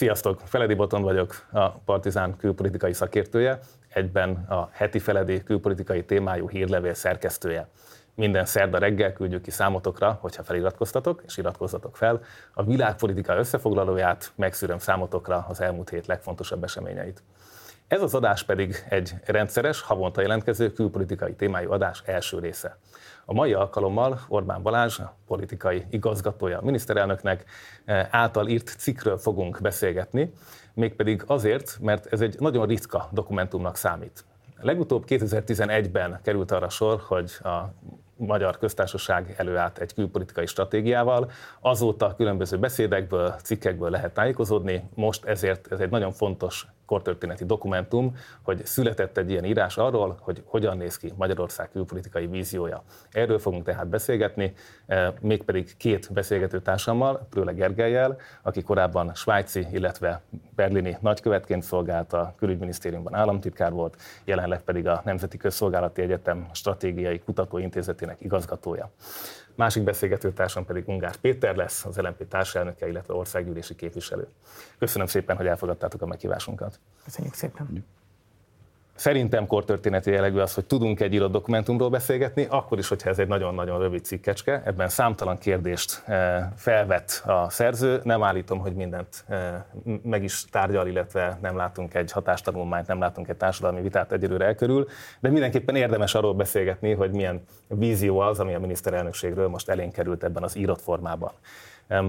Sziasztok! Feledi Boton vagyok, a Partizán külpolitikai szakértője, egyben a heti Feledi külpolitikai témájú hírlevél szerkesztője. Minden szerda reggel küldjük ki számotokra, hogyha feliratkoztatok, és iratkozzatok fel, a világpolitika összefoglalóját, megszűröm számotokra az elmúlt hét legfontosabb eseményeit. Ez az adás pedig egy rendszeres, havonta jelentkező külpolitikai témájú adás első része. A mai alkalommal Orbán Balázs, a politikai igazgatója a miniszterelnöknek eh, által írt cikkről fogunk beszélgetni, mégpedig azért, mert ez egy nagyon ritka dokumentumnak számít. Legutóbb 2011-ben került arra sor, hogy a Magyar Köztársaság előállt egy külpolitikai stratégiával. Azóta különböző beszédekből, cikkekből lehet tájékozódni, most ezért ez egy nagyon fontos kortörténeti dokumentum, hogy született egy ilyen írás arról, hogy hogyan néz ki Magyarország külpolitikai víziója. Erről fogunk tehát beszélgetni, eh, mégpedig két beszélgető társammal, Prőle Gergelyel, aki korábban svájci, illetve berlini nagykövetként szolgált a külügyminisztériumban államtitkár volt, jelenleg pedig a Nemzeti Közszolgálati Egyetem Stratégiai Kutatóintézetének igazgatója. Másik beszélgetőtársam pedig Ungás Péter lesz, az LNP társelnöke, illetve országgyűlési képviselő. Köszönöm szépen, hogy elfogadtátok a meghívásunkat. Köszönjük szépen. Szerintem kortörténeti jellegű az, hogy tudunk egy írott dokumentumról beszélgetni, akkor is, hogyha ez egy nagyon-nagyon rövid cikkecske. Ebben számtalan kérdést eh, felvet a szerző. Nem állítom, hogy mindent eh, meg is tárgyal, illetve nem látunk egy hatástanulmányt, nem látunk egy társadalmi vitát egyelőre elkörül, de mindenképpen érdemes arról beszélgetni, hogy milyen vízió az, ami a miniszterelnökségről most elénk került ebben az írott formában.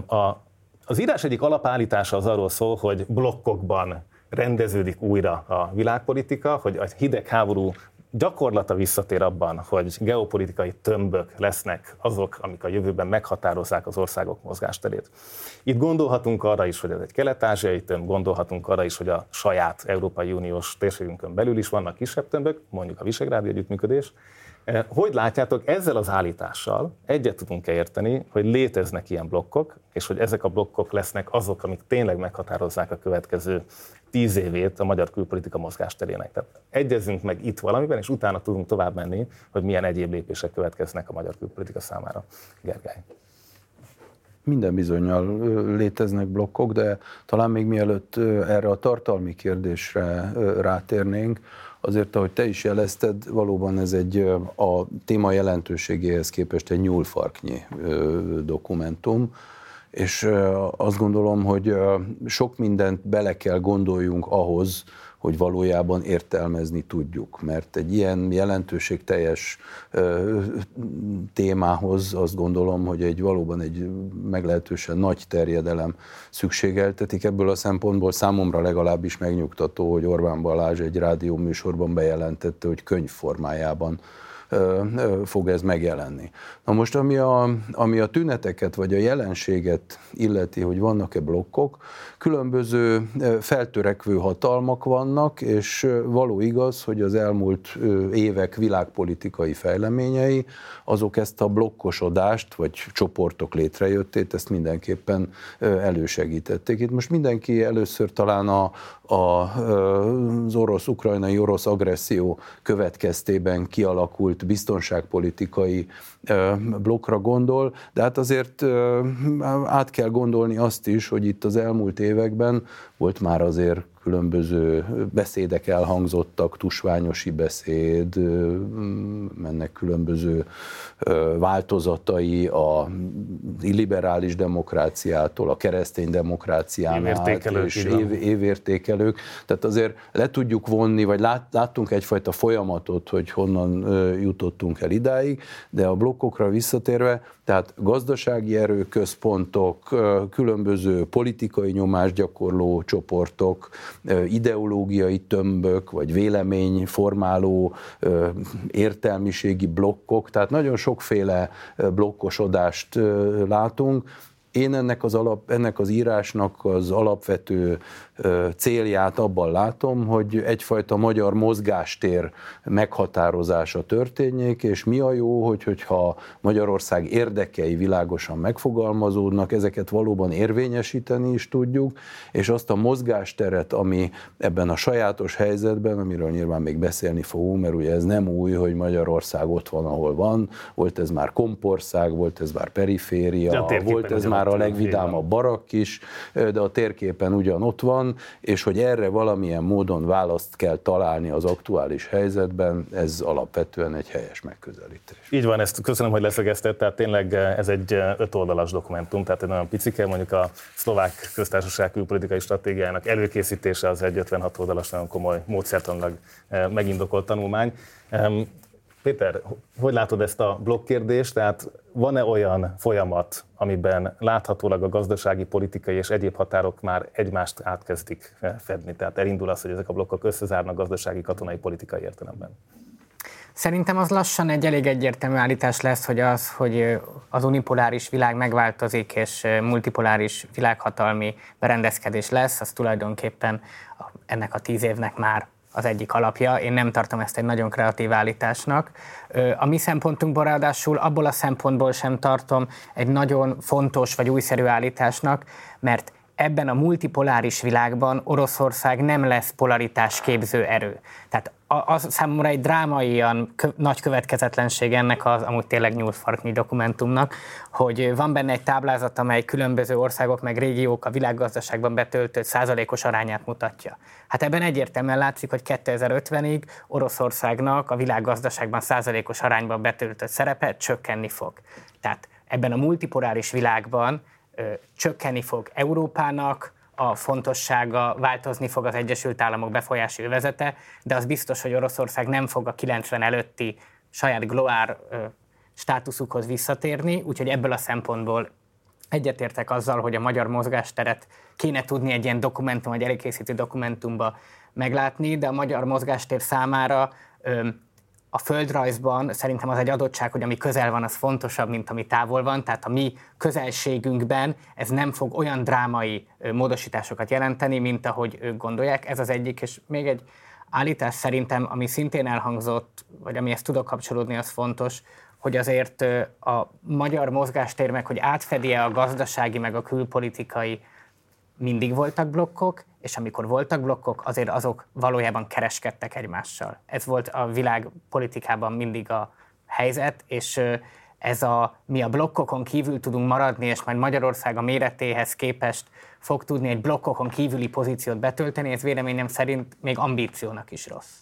A, az írás egyik alapállítása az arról szól, hogy blokkokban rendeződik újra a világpolitika, hogy a hidegháború gyakorlata visszatér abban, hogy geopolitikai tömbök lesznek azok, amik a jövőben meghatározzák az országok mozgásterét. Itt gondolhatunk arra is, hogy ez egy kelet-ázsiai tömb, gondolhatunk arra is, hogy a saját Európai Uniós térségünkön belül is vannak kisebb tömbök, mondjuk a Visegrádi együttműködés. Eh, hogy látjátok, ezzel az állítással egyet tudunk-e érteni, hogy léteznek ilyen blokkok, és hogy ezek a blokkok lesznek azok, amik tényleg meghatározzák a következő tíz évét a magyar külpolitika mozgásterének. Tehát egyezünk meg itt valamiben, és utána tudunk tovább menni, hogy milyen egyéb lépések következnek a magyar külpolitika számára. Gergely. Minden bizonyal léteznek blokkok, de talán még mielőtt erre a tartalmi kérdésre rátérnénk, azért, ahogy te is jelezted, valóban ez egy a téma jelentőségéhez képest egy nyúlfarknyi dokumentum, és azt gondolom, hogy sok mindent bele kell gondoljunk ahhoz, hogy valójában értelmezni tudjuk. Mert egy ilyen jelentőségteljes témához azt gondolom, hogy egy valóban egy meglehetősen nagy terjedelem szükségeltetik. Ebből a szempontból számomra legalábbis megnyugtató, hogy Orbán Balázs egy rádió műsorban bejelentette, hogy könyv formájában fog ez megjelenni. Na most, ami a, ami a tüneteket vagy a jelenséget illeti, hogy vannak-e blokkok, különböző feltörekvő hatalmak vannak, és való igaz, hogy az elmúlt évek világpolitikai fejleményei, azok ezt a blokkosodást, vagy csoportok létrejöttét, ezt mindenképpen elősegítették. Itt most mindenki először talán a, a, az orosz-ukrajnai orosz agresszió következtében kialakult biztonságpolitikai blokkra gondol, de hát azért át kell gondolni azt is, hogy itt az elmúlt években volt már azért különböző beszédek elhangzottak, tusványosi beszéd, mennek különböző változatai a illiberális demokráciától, a keresztény demokrácián át, és év, évértékelők. Tehát azért le tudjuk vonni, vagy lát, láttunk egyfajta folyamatot, hogy honnan jutottunk el idáig, de a blokkokra visszatérve, tehát gazdasági erőközpontok, különböző politikai nyomásgyakorló csoportok, ideológiai tömbök, vagy véleményformáló értelmiségi blokkok, tehát nagyon sokféle blokkosodást látunk. Én ennek az, alap, ennek az írásnak az alapvető célját abban látom, hogy egyfajta magyar mozgástér meghatározása történjék, és mi a jó, hogy, hogyha Magyarország érdekei világosan megfogalmazódnak, ezeket valóban érvényesíteni is tudjuk, és azt a mozgásteret, ami ebben a sajátos helyzetben, amiről nyilván még beszélni fogunk, mert ugye ez nem új, hogy Magyarország ott van, ahol van, volt ez már kompország, volt ez már periféria, volt ez már már a legvidámabb barak is, de a térképen ugyan ott van, és hogy erre valamilyen módon választ kell találni az aktuális helyzetben, ez alapvetően egy helyes megközelítés. Így van, ezt köszönöm, hogy leszögezted, tehát tényleg ez egy öt oldalas dokumentum, tehát egy nagyon picike, mondjuk a szlovák köztársaság külpolitikai stratégiájának előkészítése az egy 56 oldalas, nagyon komoly módszertanilag megindokolt tanulmány. Péter, hogy látod ezt a blokkérdést? Tehát van-e olyan folyamat, amiben láthatólag a gazdasági, politikai és egyéb határok már egymást átkezdik fedni? Tehát elindul az, hogy ezek a blokkok összezárnak gazdasági, katonai, politikai értelemben? Szerintem az lassan egy elég egyértelmű állítás lesz, hogy az, hogy az unipoláris világ megváltozik, és multipoláris világhatalmi berendezkedés lesz, az tulajdonképpen ennek a tíz évnek már az egyik alapja. Én nem tartom ezt egy nagyon kreatív állításnak. A mi szempontunkból ráadásul abból a szempontból sem tartom egy nagyon fontos vagy újszerű állításnak, mert ebben a multipoláris világban Oroszország nem lesz polaritás képző erő. Tehát az számomra egy drámaian kö, nagy következetlenség ennek az amúgy tényleg nyúlfarknyi dokumentumnak, hogy van benne egy táblázat, amely különböző országok meg régiók a világgazdaságban betöltött százalékos arányát mutatja. Hát ebben egyértelműen látszik, hogy 2050-ig Oroszországnak a világgazdaságban százalékos arányban betöltött szerepe csökkenni fog. Tehát ebben a multipoláris világban csökkenni fog Európának, a fontossága, változni fog az Egyesült Államok befolyási övezete, de az biztos, hogy Oroszország nem fog a 90 előtti saját gloár státuszukhoz visszatérni, úgyhogy ebből a szempontból egyetértek azzal, hogy a magyar mozgásteret kéne tudni egy ilyen dokumentum, egy előkészítő dokumentumba meglátni, de a magyar mozgástér számára a földrajzban szerintem az egy adottság, hogy ami közel van, az fontosabb, mint ami távol van, tehát a mi közelségünkben ez nem fog olyan drámai módosításokat jelenteni, mint ahogy ők gondolják. Ez az egyik, és még egy állítás szerintem, ami szintén elhangzott, vagy amihez tudok kapcsolódni, az fontos, hogy azért a magyar mozgástér meg, hogy átfedi-e a gazdasági meg a külpolitikai, mindig voltak blokkok, és amikor voltak blokkok, azért azok valójában kereskedtek egymással. Ez volt a világ politikában mindig a helyzet, és ez a, mi a blokkokon kívül tudunk maradni, és majd Magyarország a méretéhez képest fog tudni egy blokkokon kívüli pozíciót betölteni, ez véleményem szerint még ambíciónak is rossz.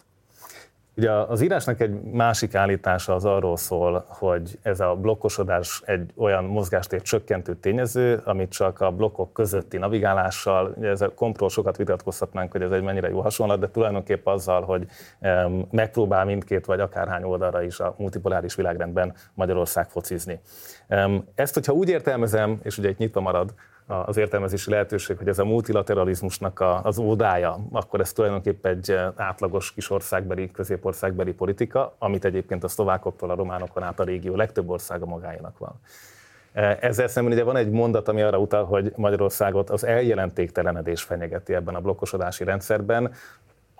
Ugye az írásnak egy másik állítása az arról szól, hogy ez a blokkosodás egy olyan mozgástér csökkentő tényező, amit csak a blokkok közötti navigálással, ugye ez a kompról sokat vitatkozhatnánk, hogy ez egy mennyire jó hasonlat, de tulajdonképp azzal, hogy megpróbál mindkét vagy akárhány oldalra is a multipoláris világrendben Magyarország focizni. Ezt, hogyha úgy értelmezem, és ugye itt nyitva marad az értelmezési lehetőség, hogy ez a multilateralizmusnak a, az ódája, akkor ez tulajdonképpen egy átlagos kis országbeli, középországbeli politika, amit egyébként a szlovákoktól a románokon át a régió legtöbb országa magáénak van. Ezzel szemben ugye van egy mondat, ami arra utal, hogy Magyarországot az eljelentéktelenedés fenyegeti ebben a blokkosodási rendszerben,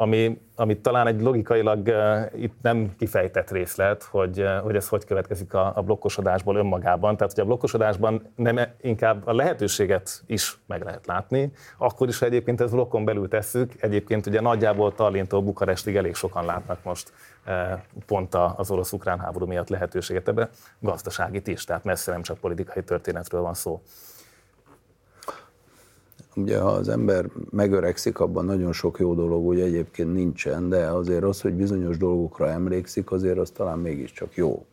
ami, ami talán egy logikailag uh, itt nem kifejtett részlet, hogy, uh, hogy ez hogy következik a, a blokkosodásból önmagában. Tehát, hogy a blokkosodásban nem e, inkább a lehetőséget is meg lehet látni, akkor is, ha egyébként ez blokkon belül tesszük, egyébként ugye nagyjából Tallintól Bukarestig elég sokan látnak most uh, pont az orosz-ukrán háború miatt lehetőséget ebbe, gazdaságit is, tehát messze nem csak politikai történetről van szó. Ugye, ha az ember megöregszik, abban nagyon sok jó dolog úgy egyébként nincsen, de azért az, hogy bizonyos dolgokra emlékszik, azért az talán mégiscsak jó.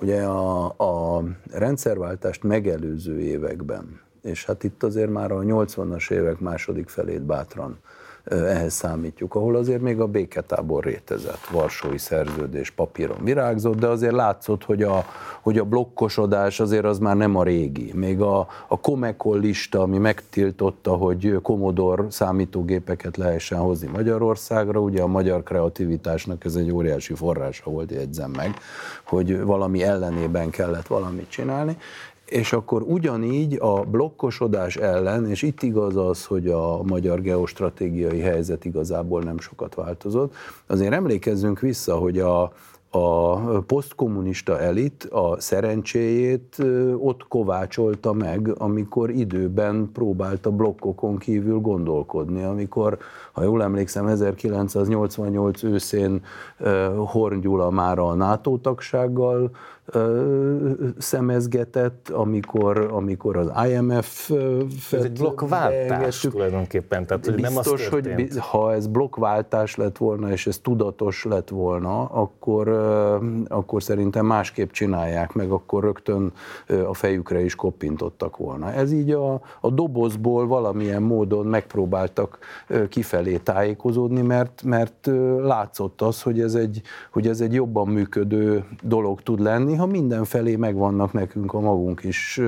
Ugye a, a rendszerváltást megelőző években, és hát itt azért már a 80-as évek második felét bátran ehhez számítjuk, ahol azért még a béketábor rétezett, Varsói szerződés papíron virágzott, de azért látszott, hogy a, hogy a blokkosodás azért az már nem a régi. Még a, a Comecol lista, ami megtiltotta, hogy Commodore számítógépeket lehessen hozni Magyarországra, ugye a magyar kreativitásnak ez egy óriási forrása volt, jegyzem meg, hogy valami ellenében kellett valamit csinálni, és akkor ugyanígy a blokkosodás ellen, és itt igaz az, hogy a magyar geostratégiai helyzet igazából nem sokat változott, azért emlékezzünk vissza, hogy a, a posztkommunista elit a szerencséjét ott kovácsolta meg, amikor időben próbálta blokkokon kívül gondolkodni, amikor, ha jól emlékszem, 1988 őszén Horn Gyula már a NATO tagsággal szemezgetett, amikor, amikor az IMF Ez egy blokkváltás tulajdonképpen, tehát hogy biztos, nem az hogy ha ez blokkváltás lett volna, és ez tudatos lett volna, akkor, akkor szerintem másképp csinálják meg, akkor rögtön a fejükre is koppintottak volna. Ez így a, a dobozból valamilyen módon megpróbáltak kifelé tájékozódni, mert, mert látszott az, hogy ez, egy, hogy ez egy jobban működő dolog tud lenni, ha mindenfelé megvannak nekünk a magunk is,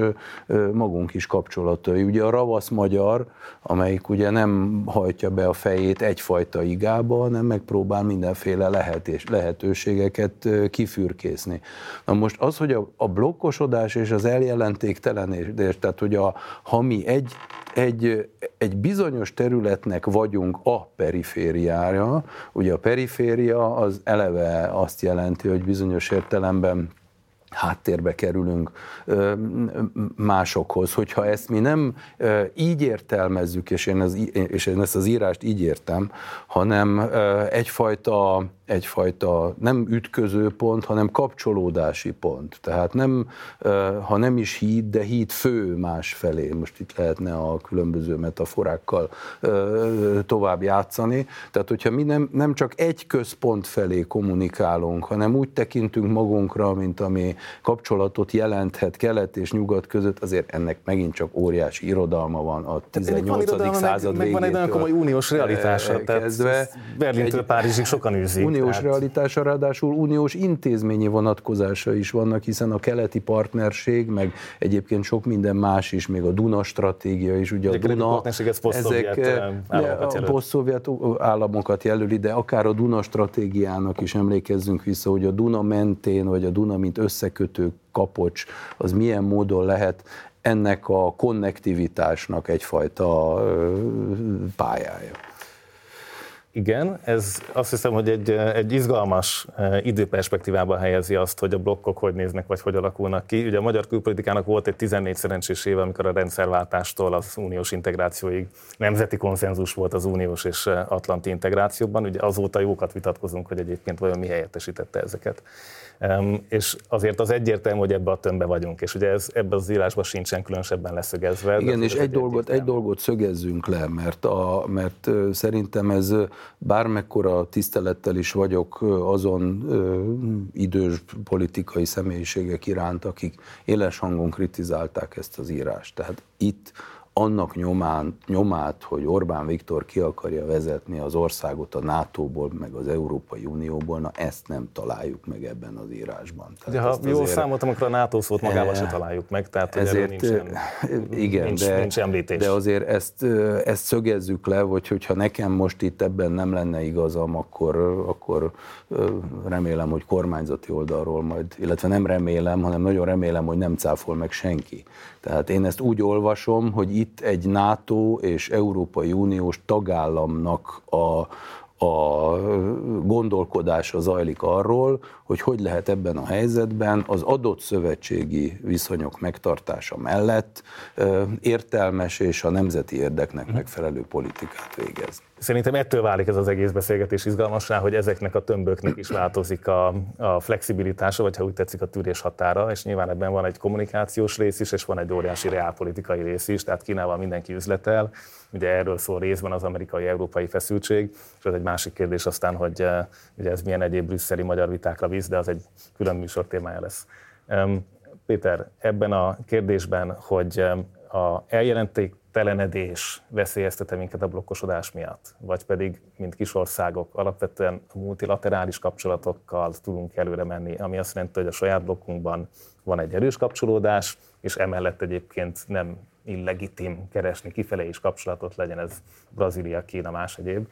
magunk is kapcsolatai. Ugye a ravasz magyar, amelyik ugye nem hajtja be a fejét egyfajta igába, hanem megpróbál mindenféle lehetés, lehetőségeket kifürkészni. Na most az, hogy a, a blokkosodás és az eljelentéktelenés, tehát hogy a, ha mi egy, egy, egy bizonyos területnek vagyunk a perifériája, ugye a periféria az eleve azt jelenti, hogy bizonyos értelemben háttérbe kerülünk másokhoz. Hogyha ezt mi nem így értelmezzük, és én, ez, és én ezt az írást így értem, hanem egyfajta egyfajta nem ütköző pont, hanem kapcsolódási pont. Tehát nem, ha nem is híd, de híd fő más felé. Most itt lehetne a különböző metaforákkal tovább játszani. Tehát, hogyha mi nem, nem csak egy központ felé kommunikálunk, hanem úgy tekintünk magunkra, mint ami kapcsolatot jelenthet kelet és nyugat között, azért ennek megint csak óriási irodalma van a 18. Van század meg, meg van egy nagyon komoly uniós realitása. Kezdve, Berlintől Párizsig sokan űzik uniós tehát... realitása, ráadásul uniós intézményi vonatkozása is vannak, hiszen a keleti partnerség, meg egyébként sok minden más is, még a Duna stratégia is, ugye a, a Duna, ezek a poszt-szovjet államokat jelöli, de akár a Duna stratégiának is emlékezzünk vissza, hogy a Duna mentén, vagy a Duna mint összekötő kapocs, az milyen módon lehet ennek a konnektivitásnak egyfajta pályája. Igen, ez azt hiszem, hogy egy, egy izgalmas eh, időperspektívába helyezi azt, hogy a blokkok hogy néznek, vagy hogy alakulnak ki. Ugye a magyar külpolitikának volt egy 14 szerencsés éve, amikor a rendszerváltástól az uniós integrációig nemzeti konszenzus volt az uniós és eh, atlanti integrációban. Ugye azóta jókat vitatkozunk, hogy egyébként vajon mi helyettesítette ezeket. És azért az egyértelmű, hogy ebbe a tömbbe vagyunk, és ugye ez ebbe az írásban sincsen különösebben leszögezve. Igen, és egy dolgot, egy dolgot szögezzünk le, mert, a, mert szerintem ez bármekkora tisztelettel is vagyok azon idős politikai személyiségek iránt, akik éles hangon kritizálták ezt az írást. Tehát itt annak nyomán, nyomát, hogy Orbán Viktor ki akarja vezetni az országot a NATO-ból, meg az Európai Unióból, na ezt nem találjuk meg ebben az írásban. Tehát De ha jól azért, számoltam, akkor a NATO szót magában e, se találjuk meg, tehát ezért, nincsen, igen, nincs, de, nincs említés. De azért ezt, ezt szögezzük le, hogy hogyha nekem most itt ebben nem lenne igazam, akkor, akkor remélem, hogy kormányzati oldalról majd, illetve nem remélem, hanem nagyon remélem, hogy nem cáfol meg senki. Tehát én ezt úgy olvasom, hogy itt egy NATO és Európai Uniós tagállamnak a, a gondolkodása zajlik arról, hogy hogy lehet ebben a helyzetben az adott szövetségi viszonyok megtartása mellett értelmes és a nemzeti érdeknek megfelelő politikát végezni. Szerintem ettől válik ez az egész beszélgetés izgalmasá, hogy ezeknek a tömböknek is változik a, a flexibilitása, vagy ha úgy tetszik a tűrés határa, és nyilván ebben van egy kommunikációs rész is, és van egy óriási reálpolitikai rész is, tehát Kínával mindenki üzletel, ugye erről szól részben az amerikai-európai feszültség, és ez egy másik kérdés aztán, hogy ugye ez milyen egyéb brüsszeli magyar vitákra visz, de az egy külön műsor témája lesz. Péter, ebben a kérdésben, hogy a eljelenték telenedés veszélyeztete minket a blokkosodás miatt, vagy pedig, mint kisországok, alapvetően multilaterális kapcsolatokkal tudunk előre menni, ami azt jelenti, hogy a saját blokkunkban van egy erős kapcsolódás, és emellett egyébként nem illegitim keresni kifele is kapcsolatot, legyen ez Brazília, Kína, más egyéb.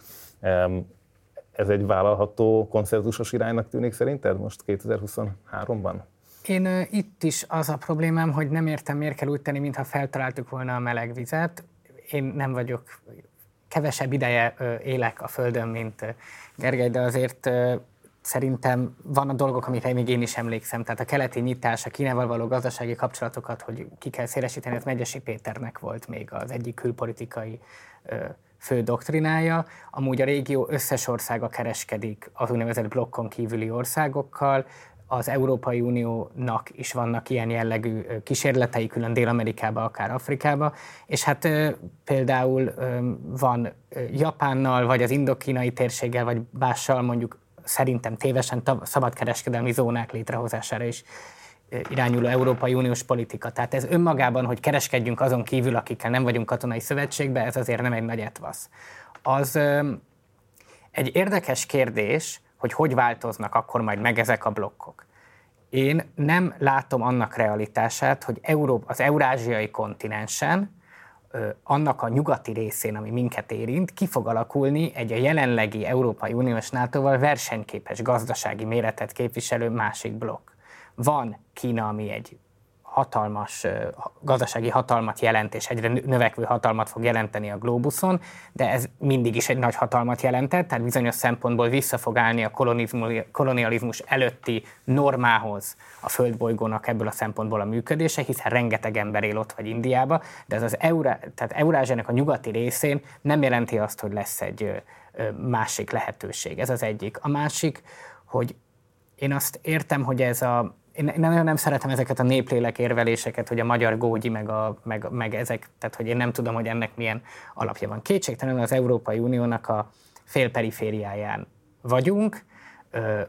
Ez egy vállalható konszenzusos iránynak tűnik szerinted most 2023-ban? Én itt is az a problémám, hogy nem értem, miért kell úgy tenni, mintha feltaláltuk volna a meleg vizet. Én nem vagyok, kevesebb ideje uh, élek a Földön, mint Gergely, de azért szerintem van a dolgok, amire még én is emlékszem. Tehát a keleti nyitás, a Kínával való gazdasági kapcsolatokat, hogy ki kell szélesíteni, az Megyesi Péternek volt még az egyik külpolitikai fő doktrinája. Amúgy a régió összes országa kereskedik az úgynevezett blokkon kívüli országokkal, az Európai Uniónak is vannak ilyen jellegű kísérletei, külön Dél-Amerikába, akár Afrikába, és hát például van Japánnal, vagy az indokínai térséggel, vagy mással mondjuk szerintem tévesen szabadkereskedelmi zónák létrehozására is irányuló Európai Uniós politika. Tehát ez önmagában, hogy kereskedjünk azon kívül, akikkel nem vagyunk katonai szövetségbe, ez azért nem egy nagy etvasz. Az egy érdekes kérdés, hogy hogy változnak akkor majd meg ezek a blokkok. Én nem látom annak realitását, hogy Európa, az eurázsiai kontinensen, annak a nyugati részén, ami minket érint, ki fog alakulni egy a jelenlegi Európai Uniós NATO-val versenyképes gazdasági méretet képviselő másik blokk. Van Kína, ami egy hatalmas gazdasági hatalmat jelent, és egyre növekvő hatalmat fog jelenteni a globuson, de ez mindig is egy nagy hatalmat jelentett, tehát bizonyos szempontból vissza fog állni a kolonializmus előtti normához a földbolygónak ebből a szempontból a működése, hiszen rengeteg ember él ott vagy Indiába, de ez az Eurá, tehát Eurázsiának a nyugati részén nem jelenti azt, hogy lesz egy másik lehetőség. Ez az egyik. A másik, hogy én azt értem, hogy ez a én nagyon nem szeretem ezeket a néplélek érveléseket, hogy a magyar gógyi, meg, a, meg, meg ezek, tehát hogy én nem tudom, hogy ennek milyen alapja van. Kétségtelenül az Európai Uniónak a félperifériáján vagyunk,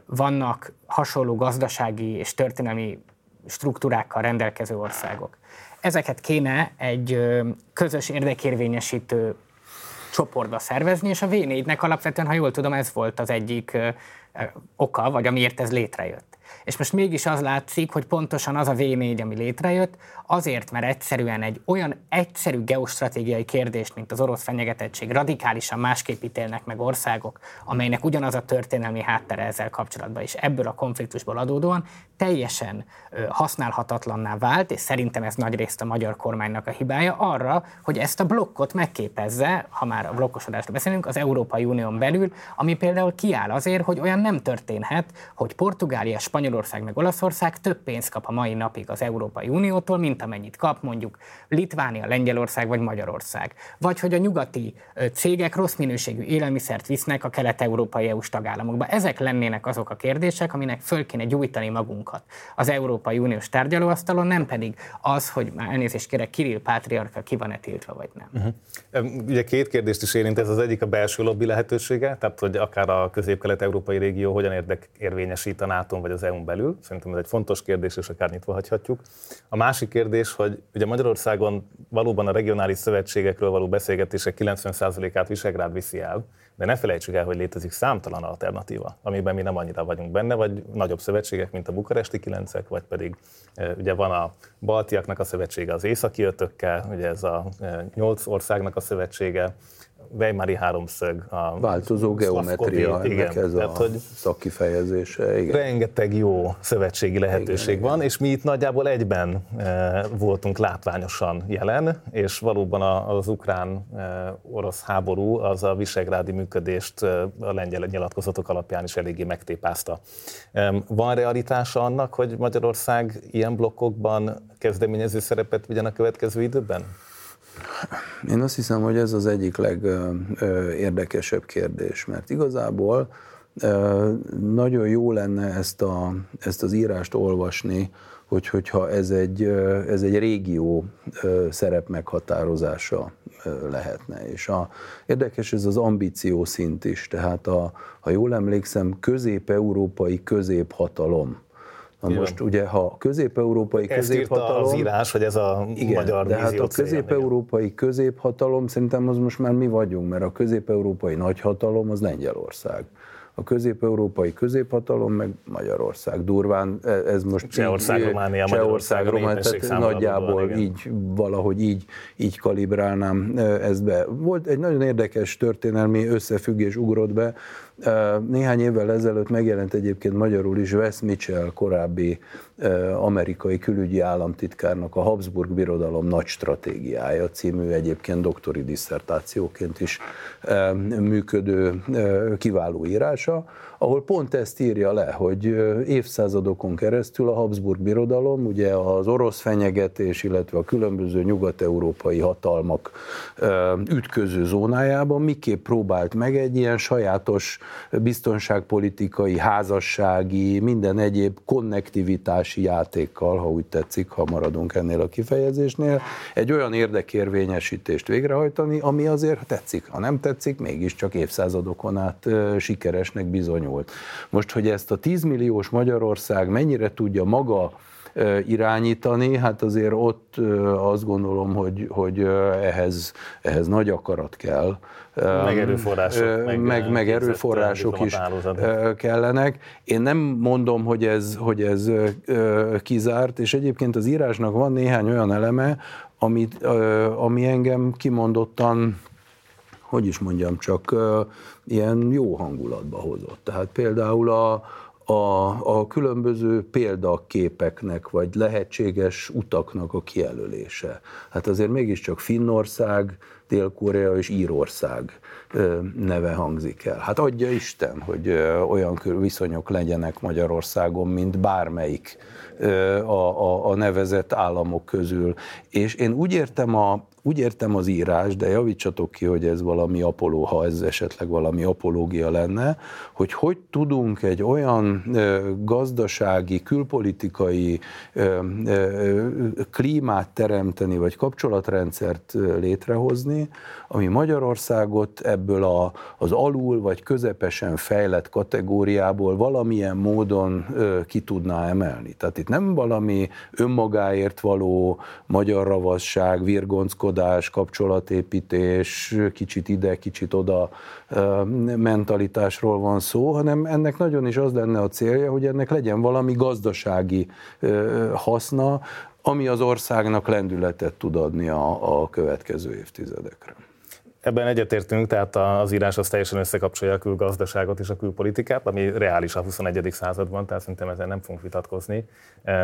vannak hasonló gazdasági és történelmi struktúrákkal rendelkező országok. Ezeket kéne egy közös érdekérvényesítő csoportba szervezni, és a V4-nek alapvetően, ha jól tudom, ez volt az egyik oka, vagy amiért ez létrejött. És most mégis az látszik, hogy pontosan az a V4, ami létrejött, azért, mert egyszerűen egy olyan egyszerű geostratégiai kérdést, mint az orosz fenyegetettség, radikálisan másképp ítélnek meg országok, amelynek ugyanaz a történelmi háttere ezzel kapcsolatban, és ebből a konfliktusból adódóan teljesen használhatatlanná vált, és szerintem ez nagyrészt a magyar kormánynak a hibája, arra, hogy ezt a blokkot megképezze, ha már a blokkosodásról beszélünk, az Európai Unión belül, ami például kiáll azért, hogy olyan nem történhet, hogy Portugália, Spanyolország meg Olaszország több pénzt kap a mai napig az Európai Uniótól, mint amennyit kap mondjuk Litvánia, Lengyelország vagy Magyarország. Vagy hogy a nyugati cégek rossz minőségű élelmiszert visznek a kelet-európai EU-s tagállamokba. Ezek lennének azok a kérdések, aminek föl kéne gyújtani magunkat az Európai Uniós tárgyalóasztalon, nem pedig az, hogy már elnézést kérek, Kirill Pátriarka ki van-e tiltva, vagy nem. Uh-huh. Ugye két kérdést is érint, ez az egyik a belső lobby lehetősége, tehát hogy akár a közép-kelet-európai régió hogyan érdek érvényesít a NATO vagy az EU-n belül. Szerintem ez egy fontos kérdés, és akár nyitva hagyhatjuk. A másik kérdés, hogy ugye Magyarországon valóban a regionális szövetségekről való beszélgetések 90%-át Visegrád viszi el, de ne felejtsük el, hogy létezik számtalan alternatíva, amiben mi nem annyira vagyunk benne, vagy nagyobb szövetségek, mint a bukaresti kilencek, vagy pedig ugye van a baltiaknak a szövetsége az északi ötökkel, ugye ez a nyolc országnak a szövetsége, Weimari háromszög. A Változó geometria, igen, ez tehát, a hogy szakkifejezése. Igen. Rengeteg jó szövetségi lehetőség igen, van, igen. és mi itt nagyjából egyben e, voltunk látványosan jelen, és valóban az ukrán-orosz e, háború az a visegrádi működést e, a lengyel nyilatkozatok alapján is eléggé megtépázta. Van realitása annak, hogy Magyarország ilyen blokkokban kezdeményező szerepet vigyen a következő időben? Én azt hiszem, hogy ez az egyik legérdekesebb kérdés, mert igazából nagyon jó lenne ezt, a, ezt az írást olvasni, hogy, hogyha ez egy, ez egy régió szerep meghatározása lehetne. És a, érdekes ez az ambíció szint is, tehát a, ha jól emlékszem, közép-európai középhatalom Na Igen. most ugye, ha közép-európai középhatalom... az írás, hogy ez a igen, magyar de hát a közép-európai középhatalom szerintem az most már mi vagyunk, mert a közép-európai nagyhatalom az Lengyelország a közép-európai középhatalom, meg Magyarország. Durván e, ez most Csehország, így, Románia, Csehország, Románia, tehát nagyjából adóval, így, valahogy így, így kalibrálnám e, ezt be. Volt egy nagyon érdekes történelmi összefüggés ugrott be, néhány évvel ezelőtt megjelent egyébként magyarul is Wes Mitchell, korábbi amerikai külügyi államtitkárnak a Habsburg Birodalom nagy stratégiája című egyébként doktori disszertációként is működő kiváló írás, írása, ahol pont ezt írja le, hogy évszázadokon keresztül a Habsburg birodalom, ugye az orosz fenyegetés, illetve a különböző nyugat-európai hatalmak ütköző zónájában miképp próbált meg egy ilyen sajátos biztonságpolitikai, házassági, minden egyéb konnektivitási játékkal, ha úgy tetszik, ha maradunk ennél a kifejezésnél, egy olyan érdekérvényesítést végrehajtani, ami azért tetszik. Ha nem tetszik, mégiscsak évszázadokon át sikeresnek bizonyult. Most, hogy ezt a 10 milliós Magyarország mennyire tudja maga irányítani, hát azért ott azt gondolom, hogy, hogy ehhez, ehhez nagy akarat kell. Meg erőforrások. Meg, meg, meg erőforrások is kellenek. Én nem mondom, hogy ez, hogy ez kizárt, és egyébként az írásnak van néhány olyan eleme, amit, ami engem kimondottan hogy is mondjam, csak ilyen jó hangulatba hozott. Tehát például a, a, a különböző példaképeknek, vagy lehetséges utaknak a kijelölése. Hát azért mégiscsak Finnország, Dél-Korea és Írország neve hangzik el. Hát adja Isten, hogy olyan viszonyok legyenek Magyarországon, mint bármelyik a, a, a nevezett államok közül. És én úgy értem a, úgy értem az írás, de javítsatok ki, hogy ez valami apoló, ha ez esetleg valami apológia lenne, hogy hogy tudunk egy olyan gazdasági, külpolitikai klímát teremteni, vagy kapcsolatrendszert létrehozni, ami Magyarországot ebből a, az alul vagy közepesen fejlett kategóriából valamilyen módon ki tudná emelni. Tehát itt nem valami önmagáért való magyar ravasság, virgonckodás, kapcsolódás, kapcsolatépítés, kicsit ide, kicsit oda mentalitásról van szó, hanem ennek nagyon is az lenne a célja, hogy ennek legyen valami gazdasági haszna, ami az országnak lendületet tud adni a, a következő évtizedekre. Ebben egyetértünk, tehát az írás az teljesen összekapcsolja a külgazdaságot és a külpolitikát, ami reális a 21. században, tehát szerintem ezen nem fogunk vitatkozni.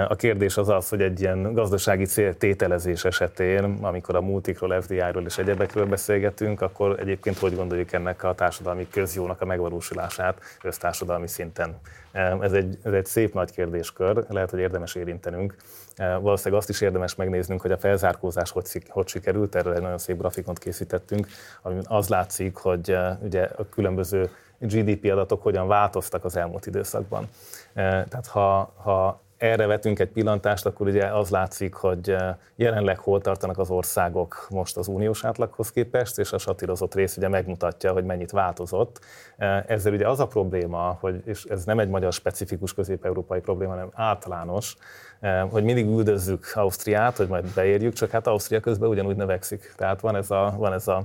A kérdés az az, hogy egy ilyen gazdasági céltételezés esetén, amikor a multikról, FDI-ról és egyebekről beszélgetünk, akkor egyébként hogy gondoljuk ennek a társadalmi közjónak a megvalósulását össztársadalmi szinten. Ez egy, ez egy szép nagy kérdéskör, lehet, hogy érdemes érintenünk. Valószínűleg azt is érdemes megnéznünk, hogy a felzárkózás hogy, hogy sikerült, erről egy nagyon szép grafikont készítettünk, ami az látszik, hogy ugye a különböző GDP adatok hogyan változtak az elmúlt időszakban. Tehát ha, ha erre vetünk egy pillantást, akkor ugye az látszik, hogy eh, jelenleg hol tartanak az országok most az uniós átlaghoz képest, és a satírozott rész ugye megmutatja, hogy mennyit változott. Eh, ezzel ugye az a probléma, hogy, és ez nem egy magyar specifikus közép-európai probléma, hanem általános, hogy mindig üldözzük Ausztriát, hogy majd beérjük, csak hát Ausztria közben ugyanúgy növekszik. Tehát van ez a, van ez a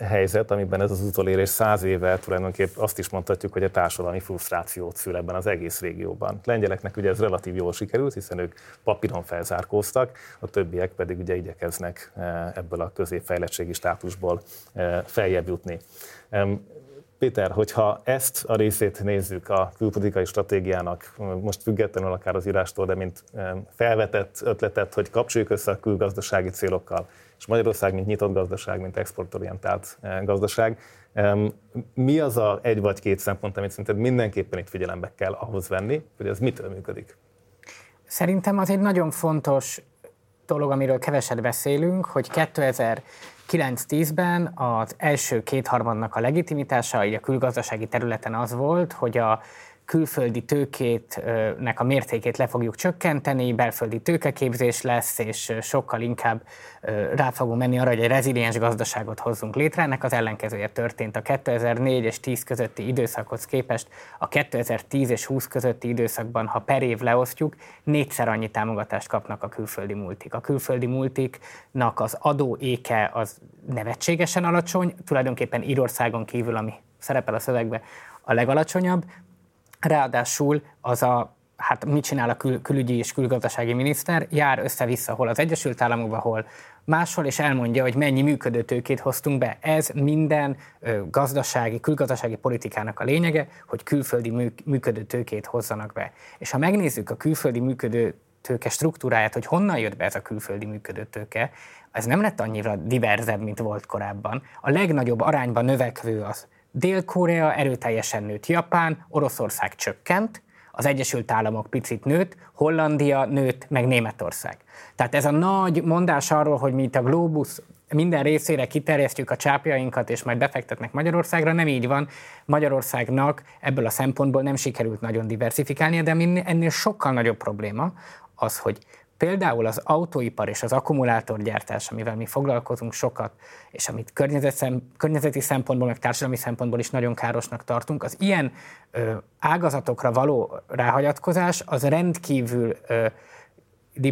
helyzet, amiben ez az utolérés száz éve tulajdonképpen azt is mondhatjuk, hogy a társadalmi frusztrációt szül ebben az egész régióban. Lengyeleknek ugye ez relatív jól sikerült, hiszen ők papíron felzárkóztak, a többiek pedig ugye igyekeznek ebből a középfejlettségi státusból feljebb jutni. Péter, hogyha ezt a részét nézzük a külpolitikai stratégiának, most függetlenül akár az írástól, de mint felvetett ötletet, hogy kapcsoljuk össze a külgazdasági célokkal, és Magyarország, mint nyitott gazdaság, mint exportorientált eh, gazdaság. Mi az a egy vagy két szempont, amit szerinted mindenképpen itt figyelembe kell ahhoz venni, hogy ez mitől működik? Szerintem az egy nagyon fontos dolog, amiről keveset beszélünk, hogy 2009-10-ben az első kétharmadnak a legitimitása így a külgazdasági területen az volt, hogy a külföldi tőkétnek a mértékét le fogjuk csökkenteni, belföldi tőkeképzés lesz, és sokkal inkább rá fogunk menni arra, hogy egy reziliens gazdaságot hozzunk létre. Ennek az ellenkezője történt a 2004 és 10 közötti időszakhoz képest. A 2010 és 20 közötti időszakban, ha per év leosztjuk, négyszer annyi támogatást kapnak a külföldi multik. A külföldi multiknak az adó éke az nevetségesen alacsony, tulajdonképpen Írországon kívül, ami szerepel a szövegbe, a legalacsonyabb, Ráadásul az a hát mit csinál a kül- külügyi és külgazdasági miniszter, jár össze-vissza hol az Egyesült Államokban, hol máshol, és elmondja, hogy mennyi működőtőkét hoztunk be. Ez minden ö, gazdasági, külgazdasági politikának a lényege, hogy külföldi mű- működőtőkét hozzanak be. És ha megnézzük a külföldi működő tőke struktúráját, hogy honnan jött be ez a külföldi működőtőke, ez nem lett annyira diverzebb, mint volt korábban. A legnagyobb arányban növekvő az Dél-Korea erőteljesen nőtt, Japán, Oroszország csökkent, az Egyesült Államok picit nőtt, Hollandia nőtt, meg Németország. Tehát ez a nagy mondás arról, hogy mi itt a Globus minden részére kiterjesztjük a csápjainkat, és majd befektetnek Magyarországra, nem így van. Magyarországnak ebből a szempontból nem sikerült nagyon diversifikálnia, de ennél sokkal nagyobb probléma az, hogy például az autóipar és az akkumulátorgyártás, amivel mi foglalkozunk sokat, és amit környezeti szempontból, meg társadalmi szempontból is nagyon károsnak tartunk, az ilyen ö, ágazatokra való ráhagyatkozás az rendkívül ö,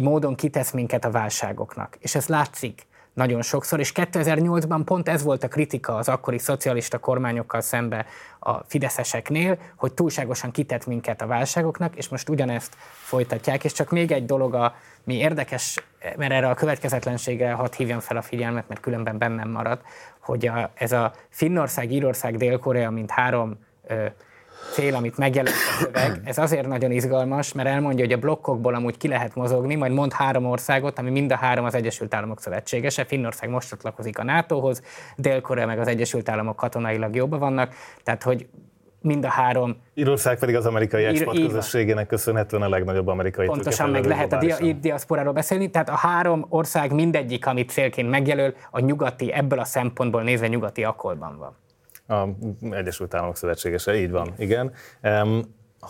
módon kitesz minket a válságoknak. És ez látszik nagyon sokszor, és 2008-ban pont ez volt a kritika az akkori szocialista kormányokkal szembe a fideszeseknél, hogy túlságosan kitett minket a válságoknak, és most ugyanezt folytatják. És csak még egy dolog, a, mi érdekes, mert erre a következetlenségre hadd hívjam fel a figyelmet, mert különben bennem marad, hogy a, ez a Finnország, Írország, Dél-Korea, mint három ö, cél, amit megjelent a szöveg, ez azért nagyon izgalmas, mert elmondja, hogy a blokkokból amúgy ki lehet mozogni, majd mond három országot, ami mind a három az Egyesült Államok szövetségese. Finnország most csatlakozik a NATO-hoz, Dél-Korea meg az Egyesült Államok katonailag jobban vannak, tehát hogy mind a három. Írország pedig az amerikai export közösségének köszönhetően a legnagyobb amerikai Pontosan, meg lehet a dia- diaszporáról beszélni, tehát a három ország mindegyik, amit célként megjelöl, a nyugati, ebből a szempontból nézve nyugati akkolban van. A Egyesült Államok szövetségese, így van, igen.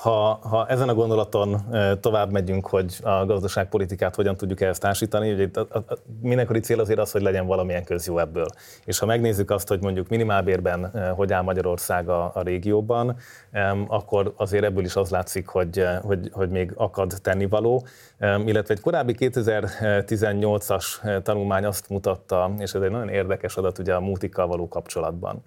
Ha, ha ezen a gondolaton tovább megyünk, hogy a gazdaságpolitikát hogyan tudjuk ehhez társítani, ugye a, a, a mindenkori cél azért az, hogy legyen valamilyen közjó ebből. És ha megnézzük azt, hogy mondjuk minimálbérben hogy áll Magyarország a, a régióban, akkor azért ebből is az látszik, hogy, hogy, hogy még akad tennivaló. Illetve egy korábbi 2018-as tanulmány azt mutatta, és ez egy nagyon érdekes adat ugye a mútikkal való kapcsolatban,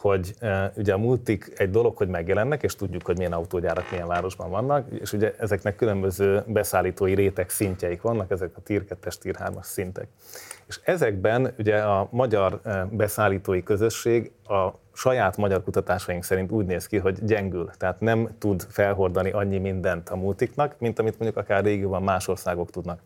hogy uh, ugye a multik egy dolog, hogy megjelennek, és tudjuk, hogy milyen autógyárak milyen városban vannak, és ugye ezeknek különböző beszállítói réteg szintjeik vannak, ezek a tier 2-es, tier 3-as szintek. És ezekben ugye a magyar beszállítói közösség a saját magyar kutatásaink szerint úgy néz ki, hogy gyengül, tehát nem tud felhordani annyi mindent a multiknak, mint amit mondjuk akár régióban más országok tudnak.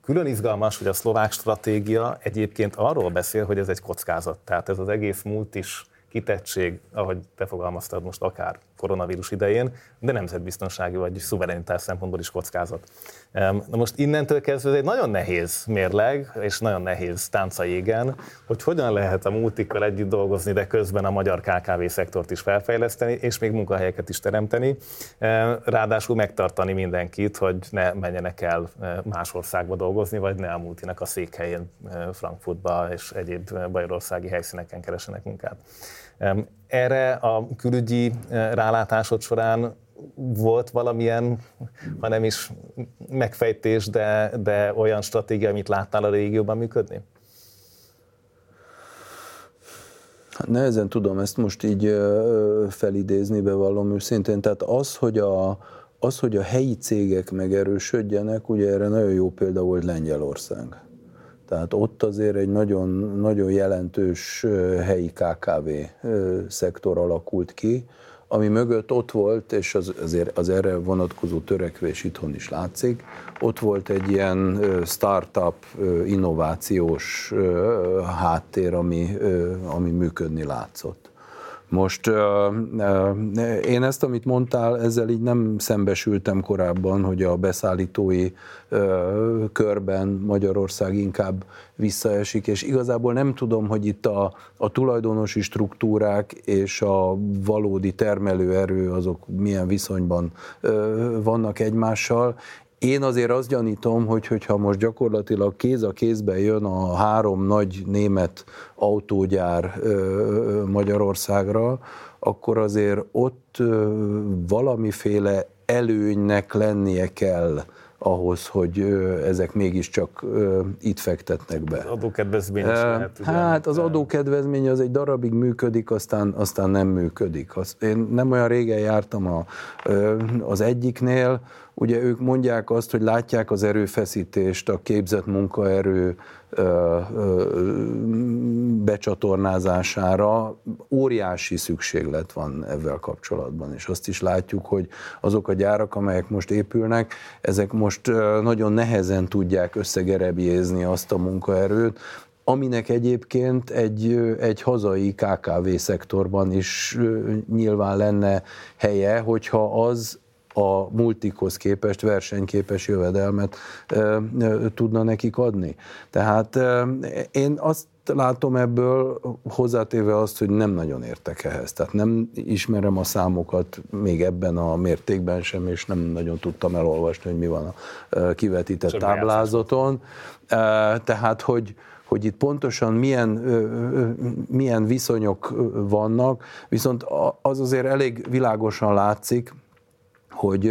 Külön izgalmas, hogy a szlovák stratégia egyébként arról beszél, hogy ez egy kockázat. Tehát ez az egész multis kitettség, ahogy te fogalmaztad most akár koronavírus idején, de nemzetbiztonsági vagy szuverenitás szempontból is kockázat. Na most innentől kezdve ez egy nagyon nehéz mérleg, és nagyon nehéz tánca égen, hogy hogyan lehet a multikkal együtt dolgozni, de közben a magyar KKV szektort is felfejleszteni, és még munkahelyeket is teremteni, ráadásul megtartani mindenkit, hogy ne menjenek el más országba dolgozni, vagy ne a multinak a székhelyén Frankfurtba és egyéb bajorországi helyszíneken keresenek munkát. Erre a külügyi eh, rálátásod során volt valamilyen, ha nem is megfejtés, de, de olyan stratégia, amit láttál a régióban működni? Hát nehezen tudom ezt most így felidézni, bevallom őszintén. Tehát az, hogy a, az, hogy a helyi cégek megerősödjenek, ugye erre nagyon jó példa volt Lengyelország. Tehát ott azért egy nagyon, nagyon jelentős helyi KKV szektor alakult ki, ami mögött ott volt, és az, azért az erre vonatkozó törekvés itthon is látszik, ott volt egy ilyen startup, innovációs háttér, ami, ami működni látszott. Most én ezt, amit mondtál, ezzel így nem szembesültem korábban, hogy a beszállítói körben Magyarország inkább visszaesik, és igazából nem tudom, hogy itt a, a tulajdonosi struktúrák és a valódi termelőerő azok milyen viszonyban vannak egymással. Én azért azt gyanítom, hogy hogyha most gyakorlatilag kéz a kézben jön a három nagy német autógyár Magyarországra, akkor azért ott valamiféle előnynek lennie kell ahhoz, hogy ezek mégiscsak itt fektetnek be. Az adókedvezmény is lehet. Ugye? Hát az adókedvezmény az egy darabig működik, aztán, aztán nem működik. Azt, én nem olyan régen jártam a, az egyiknél, Ugye ők mondják azt, hogy látják az erőfeszítést, a képzett munkaerő becsatornázására óriási szükséglet van ezzel kapcsolatban, és azt is látjuk, hogy azok a gyárak, amelyek most épülnek, ezek most nagyon nehezen tudják összegerebjézni azt a munkaerőt, aminek egyébként egy, egy hazai KKV szektorban is nyilván lenne helye, hogyha az a multikhoz képest versenyképes jövedelmet tudna nekik adni. Tehát én azt látom ebből, hozzátéve azt, hogy nem nagyon értek ehhez. Tehát nem ismerem a számokat még ebben a mértékben sem, és nem nagyon tudtam elolvasni, hogy mi van a kivetített Csak táblázaton. Tehát, hogy, hogy itt pontosan milyen, milyen viszonyok vannak, viszont az azért elég világosan látszik, hogy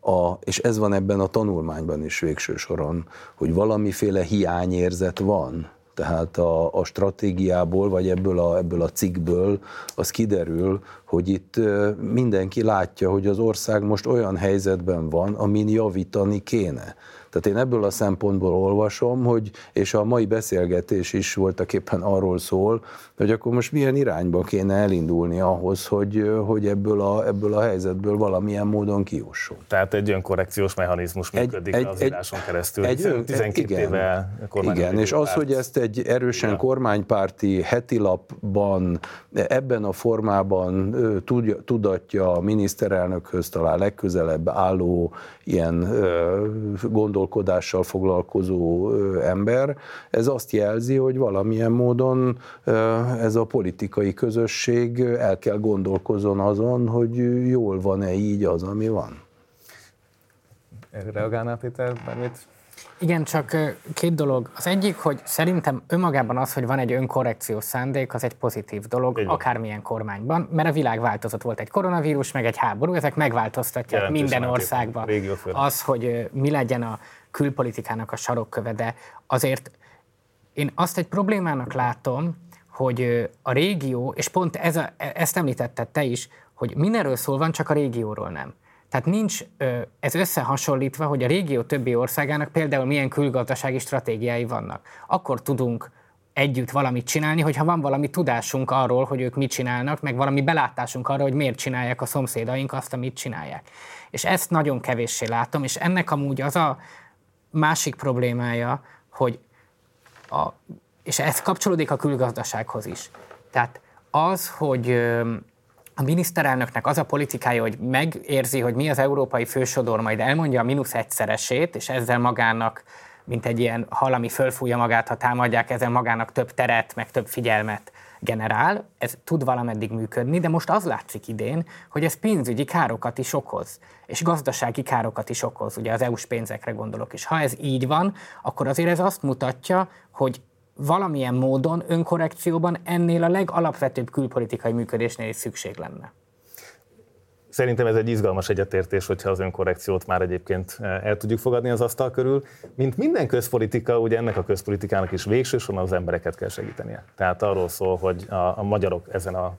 a, és ez van ebben a tanulmányban is végső soron, hogy valamiféle hiányérzet van. Tehát a, a stratégiából, vagy ebből a, ebből a cikkből az kiderül, hogy itt mindenki látja, hogy az ország most olyan helyzetben van, amin javítani kéne. Tehát én ebből a szempontból olvasom, hogy, és a mai beszélgetés is voltak éppen arról szól, hogy akkor most milyen irányba kéne elindulni ahhoz, hogy, hogy ebből, a, ebből a helyzetből valamilyen módon kiusson. Tehát egy önkorrekciós mechanizmus működik egy, az íráson keresztül, egy, ön, 12 igen, éve Igen, és az, hogy ezt egy erősen ja. kormánypárti heti lapban ebben a formában tudja, tudatja a miniszterelnökhöz talán legközelebb álló ilyen gondolkodással foglalkozó ember, ez azt jelzi, hogy valamilyen módon ez a politikai közösség el kell gondolkozon azon, hogy jól van-e így az, ami van. Reagálnál Péter bármit? Igen, csak két dolog. Az egyik, hogy szerintem önmagában az, hogy van egy önkorrekciós szándék, az egy pozitív dolog, Igen. akármilyen kormányban, mert a világ változott. Volt egy koronavírus, meg egy háború, ezek megváltoztatják Jelentős minden országban. Az, hogy mi legyen a külpolitikának a sarokköve, de azért én azt egy problémának látom, hogy a régió, és pont ez a, e, ezt említetted te is, hogy mindenről szól van, csak a régióról nem. Tehát nincs ez összehasonlítva, hogy a régió többi országának például milyen külgazdasági stratégiái vannak. Akkor tudunk együtt valamit csinálni, hogyha van valami tudásunk arról, hogy ők mit csinálnak, meg valami belátásunk arról, hogy miért csinálják a szomszédaink azt, amit csinálják. És ezt nagyon kevéssé látom, és ennek amúgy az a másik problémája, hogy a, és ez kapcsolódik a külgazdasághoz is. Tehát az, hogy a miniszterelnöknek az a politikája, hogy megérzi, hogy mi az európai fősodor, majd elmondja a mínusz egyszeresét, és ezzel magának, mint egy ilyen hal, ami fölfújja magát, ha támadják, ezzel magának több teret, meg több figyelmet generál, ez tud valameddig működni, de most az látszik idén, hogy ez pénzügyi károkat is okoz, és gazdasági károkat is okoz, ugye az EU-s pénzekre gondolok, és ha ez így van, akkor azért ez azt mutatja, hogy valamilyen módon önkorrekcióban ennél a legalapvetőbb külpolitikai működésnél is szükség lenne. Szerintem ez egy izgalmas egyetértés, hogyha az önkorrekciót már egyébként eh, el tudjuk fogadni az asztal körül. Mint minden közpolitika, ugye ennek a közpolitikának is végsősorban az embereket kell segítenie. Tehát arról szól, hogy a, a magyarok ezen a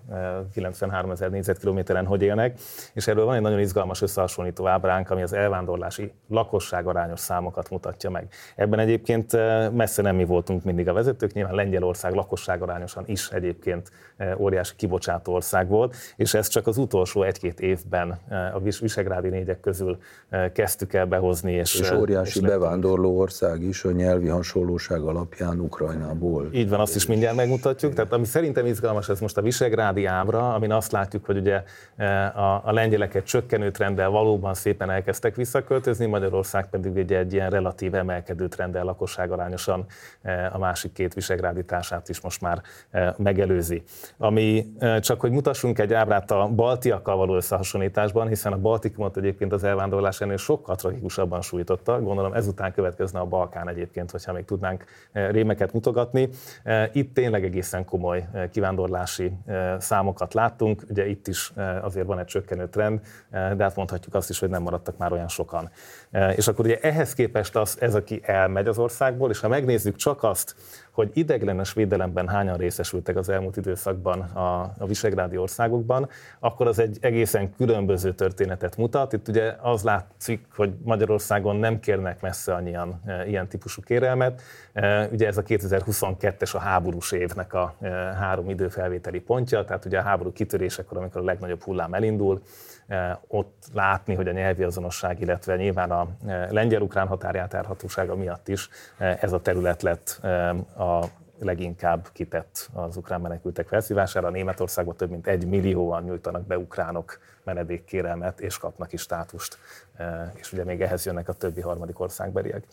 93 eh, ezer négyzetkilométeren hogy élnek, és erről van egy nagyon izgalmas összehasonlító ábránk, ami az elvándorlási lakosság arányos számokat mutatja meg. Ebben egyébként eh, messze nem mi voltunk mindig a vezetők, nyilván Lengyelország lakosság arányosan is egyébként óriási kibocsátó ország volt, és ez csak az utolsó egy-két év évben eh, a Visegrádi négyek közül eh, kezdtük el behozni. És, és eh, óriási és bevándorló ország is a nyelvi hasonlóság alapján Ukrajnából. Így van, azt is mindjárt megmutatjuk. Tehát ami szerintem izgalmas, ez most a Visegrádi ábra, amin azt látjuk, hogy ugye a, a lengyeleket csökkenő trenddel valóban szépen elkezdtek visszaköltözni, Magyarország pedig ugye egy ilyen relatív emelkedő trenddel lakosságarányosan a másik két visegrádi társát is most már megelőzi. Ami csak, hogy mutassunk egy ábrát a baltiakkal való összehasonlításról, összehasonlításban, hiszen a Baltikumot egyébként az elvándorlás ennél sokkal tragikusabban sújtotta. Gondolom ezután következne a Balkán egyébként, hogyha még tudnánk eh, rémeket mutogatni. Eh, itt tényleg egészen komoly eh, kivándorlási számokat láttunk. Ugye itt is azért van egy csökkenő trend, de hát mondhatjuk azt is, hogy nem maradtak már olyan sokan. És akkor ugye ehhez képest az, ez, aki elmegy az országból, és ha megnézzük csak azt, hogy ideglenes védelemben hányan részesültek az elmúlt időszakban a, a visegrádi országokban, akkor az egy egészen különböző történetet mutat. Itt ugye az látszik, hogy Magyarországon nem kérnek messze annyian e, ilyen típusú kérelmet. E, ugye ez a 2022-es a háborús évnek a e, három időfelvételi pontja, tehát ugye a háború kitörésekor, amikor a legnagyobb hullám elindul, ott látni, hogy a nyelvi azonosság, illetve nyilván a e, lengyel-ukrán határjátárhatósága miatt is e, ez a terület lett a leginkább kitett az ukrán menekültek felszívására. Németországban több mint egy millióan nyújtanak be ukránok menedékkérelmet, és kapnak is státust, és ugye még ehhez jönnek a többi harmadik országbeliek.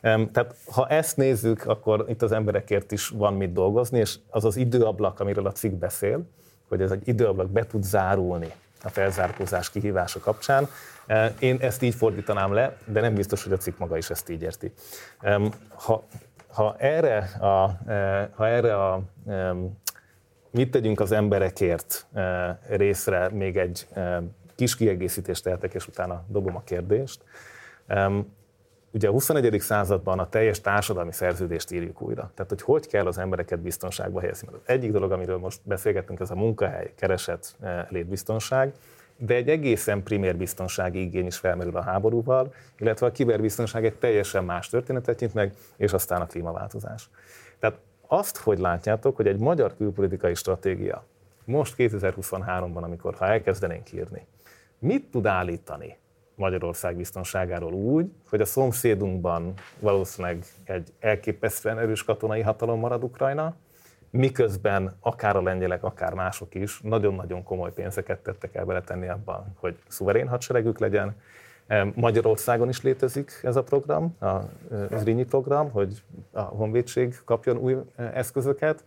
Tehát ha ezt nézzük, akkor itt az emberekért is van mit dolgozni, és az az időablak, amiről a cikk beszél, hogy ez egy időablak be tud zárulni a felzárkózás kihívása kapcsán. Én ezt így fordítanám le, de nem biztos, hogy a cikk maga is ezt így érti. Ha, ha erre a, ha erre a mit tegyünk az emberekért részre még egy kis kiegészítést tehetek, és utána dobom a kérdést. Ugye a 21. században a teljes társadalmi szerződést írjuk újra. Tehát, hogy hogy kell az embereket biztonságba helyezni. Az egyik dolog, amiről most beszélgettünk, ez a munkahely, kereset, létbiztonság, de egy egészen primér biztonsági igény is felmerül a háborúval, illetve a kiberbiztonság egy teljesen más történetet nyit meg, és aztán a klímaváltozás. Tehát azt, hogy látjátok, hogy egy magyar külpolitikai stratégia most 2023-ban, amikor ha elkezdenénk írni, mit tud állítani Magyarország biztonságáról úgy, hogy a szomszédunkban valószínűleg egy elképesztően erős katonai hatalom marad Ukrajna, miközben akár a lengyelek, akár mások is nagyon-nagyon komoly pénzeket tettek el beletenni abban, hogy szuverén hadseregük legyen. Magyarországon is létezik ez a program, a Zrínyi program, hogy a honvédség kapjon új eszközöket,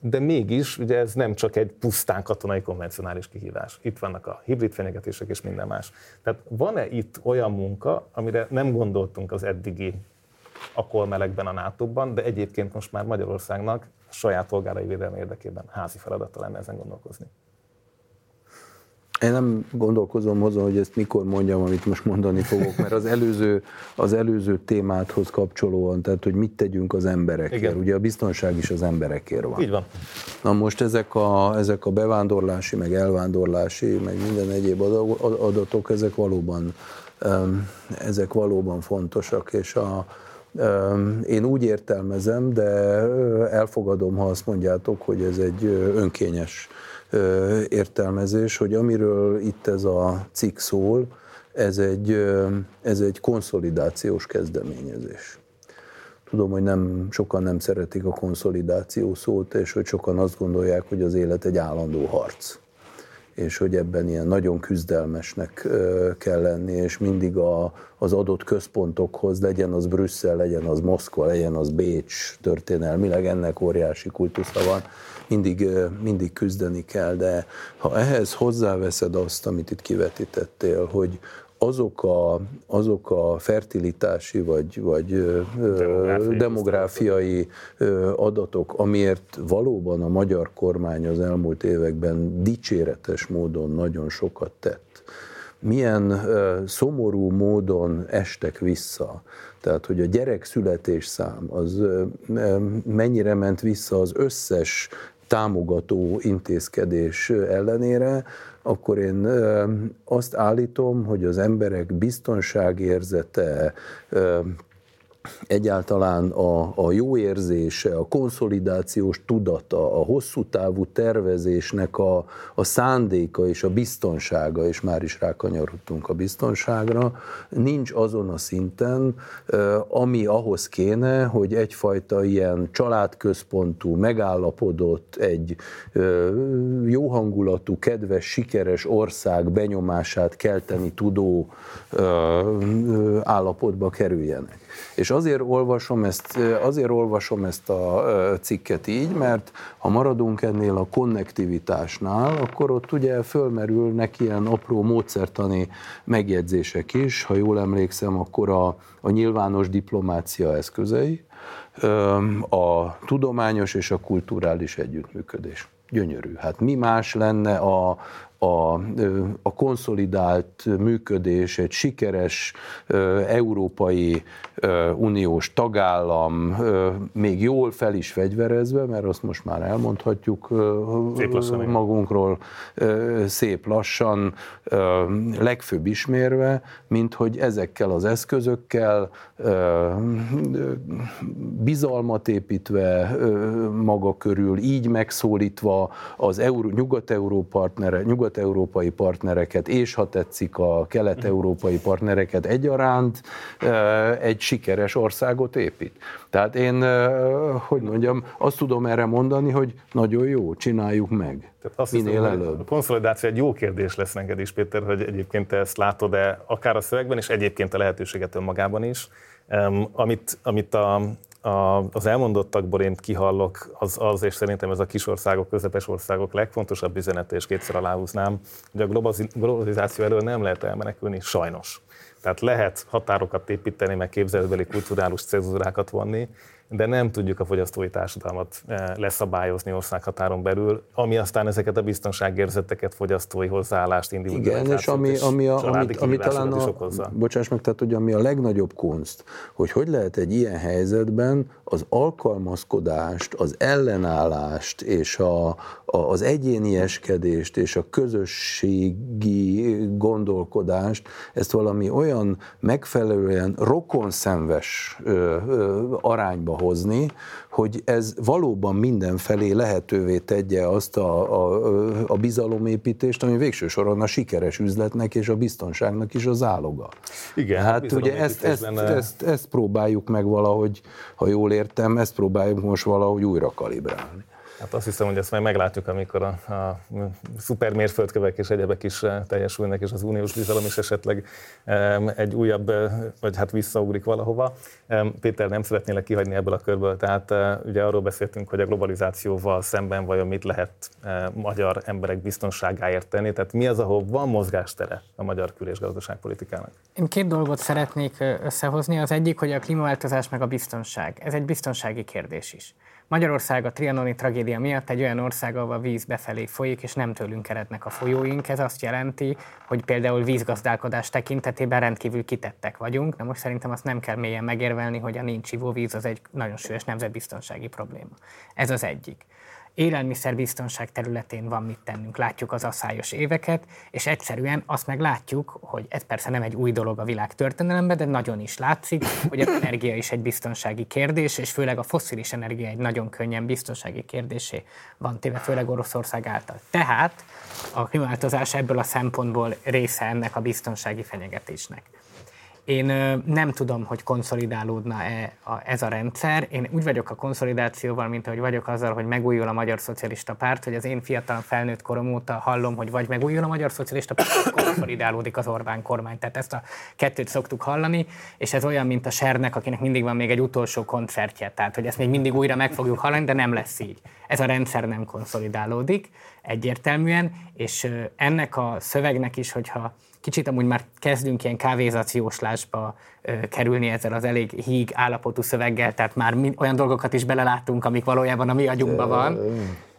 de mégis ugye ez nem csak egy pusztán katonai konvencionális kihívás. Itt vannak a hibrid fenyegetések és minden más. Tehát van-e itt olyan munka, amire nem gondoltunk az eddigi akolmelegben a NATO-ban, de egyébként most már Magyarországnak saját polgárai védelme érdekében házi feladata lenne ezen gondolkozni? Én nem gondolkozom azon, hogy ezt mikor mondjam, amit most mondani fogok, mert az előző, az előző témáthoz kapcsolóan, tehát hogy mit tegyünk az emberekért. Igen. Ugye a biztonság is az emberekért van. Így van. Na most ezek a, ezek a bevándorlási, meg elvándorlási, meg minden egyéb adatok, ezek valóban, ezek valóban fontosak, és a, én úgy értelmezem, de elfogadom, ha azt mondjátok, hogy ez egy önkényes értelmezés, hogy amiről itt ez a cikk szól, ez egy, ez egy konszolidációs kezdeményezés. Tudom, hogy nem, sokan nem szeretik a konszolidáció szót, és hogy sokan azt gondolják, hogy az élet egy állandó harc és hogy ebben ilyen nagyon küzdelmesnek kell lenni, és mindig a, az adott központokhoz, legyen az Brüsszel, legyen az Moszkva, legyen az Bécs történelmileg, ennek óriási kultusza van, mindig, mindig küzdeni kell, de ha ehhez hozzáveszed azt, amit itt kivetítettél, hogy azok a, azok a fertilitási vagy, vagy demográfiai, demográfiai adatok, amiért valóban a magyar kormány az elmúlt években dicséretes módon nagyon sokat tett, milyen szomorú módon estek vissza. Tehát, hogy a gyerek születés szám az mennyire ment vissza az összes támogató intézkedés ellenére, akkor én azt állítom, hogy az emberek biztonságérzete, egyáltalán a, a jó érzése, a konszolidációs tudata, a hosszú távú tervezésnek a, a szándéka és a biztonsága, és már is rákanyarodtunk a biztonságra, nincs azon a szinten, ami ahhoz kéne, hogy egyfajta ilyen családközpontú, megállapodott, egy jó hangulatú, kedves, sikeres ország benyomását kelteni tudó állapotba kerüljenek. És azért olvasom ezt, azért olvasom ezt a cikket így, mert ha maradunk ennél a konnektivitásnál, akkor ott ugye fölmerülnek ilyen apró módszertani megjegyzések is. Ha jól emlékszem, akkor a, a nyilvános diplomácia eszközei, a tudományos és a kulturális együttműködés. Gyönyörű. Hát mi más lenne a, a, a konszolidált működés, egy sikeres európai uniós tagállam, még jól fel is fegyverezve, mert azt most már elmondhatjuk szép lassan, magunkról szép lassan, legfőbb ismérve, mint hogy ezekkel az eszközökkel bizalmat építve maga körül, így megszólítva az Euró, Nyugat-Euró partnere, Nyugat nyugat-európai partnereket, és ha tetszik a kelet-európai partnereket egyaránt egy sikeres országot épít. Tehát én, hogy mondjam, azt tudom erre mondani, hogy nagyon jó, csináljuk meg. Tehát azt minél hiszem, előbb. A konszolidáció egy jó kérdés lesz neked is, Péter, hogy egyébként te ezt látod-e akár a szövegben, és egyébként a lehetőséget önmagában is. Um, amit, amit a, a, az elmondottakból én kihallok, az, az, és szerintem ez a kis országok, közepes országok legfontosabb üzenete, és kétszer aláhúznám, hogy a globalizáció elől nem lehet elmenekülni, sajnos. Tehát lehet határokat építeni, meg képzeletbeli kulturális cezúrákat vonni, de nem tudjuk a fogyasztói társadalmat eh, leszabályozni országhatáron belül, ami aztán ezeket a biztonságérzeteket, fogyasztói hozzáállást, individualizációt Igen, és ami, ami, a, amit, ami talán a, bocsáss meg, tehát hogy ami a legnagyobb kunst, hogy hogy lehet egy ilyen helyzetben az alkalmazkodást, az ellenállást és a, a, az egyénieskedést és a közösségi gondolkodást, ezt valami olyan megfelelően rokonszenves ö, arányba hozni, hogy ez valóban mindenfelé lehetővé tegye azt a, a, a bizalomépítést, ami végső soron a sikeres üzletnek és a biztonságnak is az áloga. Igen, hát ugye ezt, ezt, ezt, ezt, ezt próbáljuk meg valahogy, ha jól értem, ezt próbáljuk most valahogy újra kalibrálni. Hát azt hiszem, hogy ezt majd meglátjuk, amikor a, a szuper mérföldkövek és egyebek is eh, teljesülnek, és az uniós bizalom is esetleg egy újabb, eh, vagy hát visszaugrik valahova. Péter, nem szeretnélek kihagyni ebből a körből, tehát eh, ugye arról beszéltünk, hogy a globalizációval szemben vajon mit lehet magyar emberek biztonságáért tenni, tehát mi az, ahol van mozgástere a magyar kül- és gazdaságpolitikának? Én két dolgot szeretnék összehozni. Az egyik, hogy a klímaváltozás meg a biztonság. Ez egy biztonsági kérdés is. Magyarország a trianoni tragédia miatt egy olyan ország, ahol a víz befelé folyik, és nem tőlünk erednek a folyóink. Ez azt jelenti, hogy például vízgazdálkodás tekintetében rendkívül kitettek vagyunk, de most szerintem azt nem kell mélyen megérvelni, hogy a nincs ivóvíz az egy nagyon súlyos nemzetbiztonsági probléma. Ez az egyik élelmiszerbiztonság területén van mit tennünk. Látjuk az asszályos éveket, és egyszerűen azt meg látjuk, hogy ez persze nem egy új dolog a világ történelemben, de nagyon is látszik, hogy az energia is egy biztonsági kérdés, és főleg a foszilis energia egy nagyon könnyen biztonsági kérdésé van téve, főleg Oroszország által. Tehát a klímaváltozás ebből a szempontból része ennek a biztonsági fenyegetésnek. Én nem tudom, hogy konszolidálódna-e ez a rendszer. Én úgy vagyok a konszolidációval, mint ahogy vagyok azzal, hogy megújul a Magyar Szocialista Párt, hogy az én fiatal felnőtt korom óta hallom, hogy vagy megújul a Magyar Szocialista Párt, vagy konszolidálódik az Orbán kormány. Tehát ezt a kettőt szoktuk hallani, és ez olyan, mint a Sernek, akinek mindig van még egy utolsó koncertje. Tehát, hogy ezt még mindig újra meg fogjuk hallani, de nem lesz így. Ez a rendszer nem konszolidálódik egyértelműen, és ennek a szövegnek is, hogyha kicsit amúgy már kezdünk ilyen kávézacióslásba kerülni ezzel az elég híg állapotú szöveggel, tehát már olyan dolgokat is beleláttunk, amik valójában a mi agyunkban van.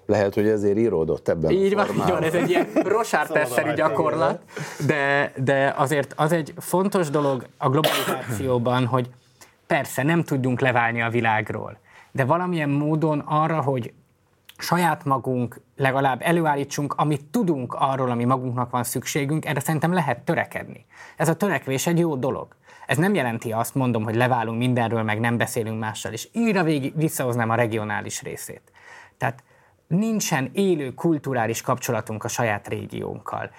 Lehet, hogy ezért íródott ebben Így van, így van, ez egy ilyen rosárterszerű gyakorlat, de, de azért az egy fontos dolog a globalizációban, hogy persze nem tudjunk leválni a világról, de valamilyen módon arra, hogy saját magunk legalább előállítsunk, amit tudunk arról, ami magunknak van szükségünk, erre szerintem lehet törekedni. Ez a törekvés egy jó dolog. Ez nem jelenti azt, mondom, hogy leválunk mindenről, meg nem beszélünk mással, és újra végig visszahoznám a regionális részét. Tehát nincsen élő kulturális kapcsolatunk a saját régiónkkal.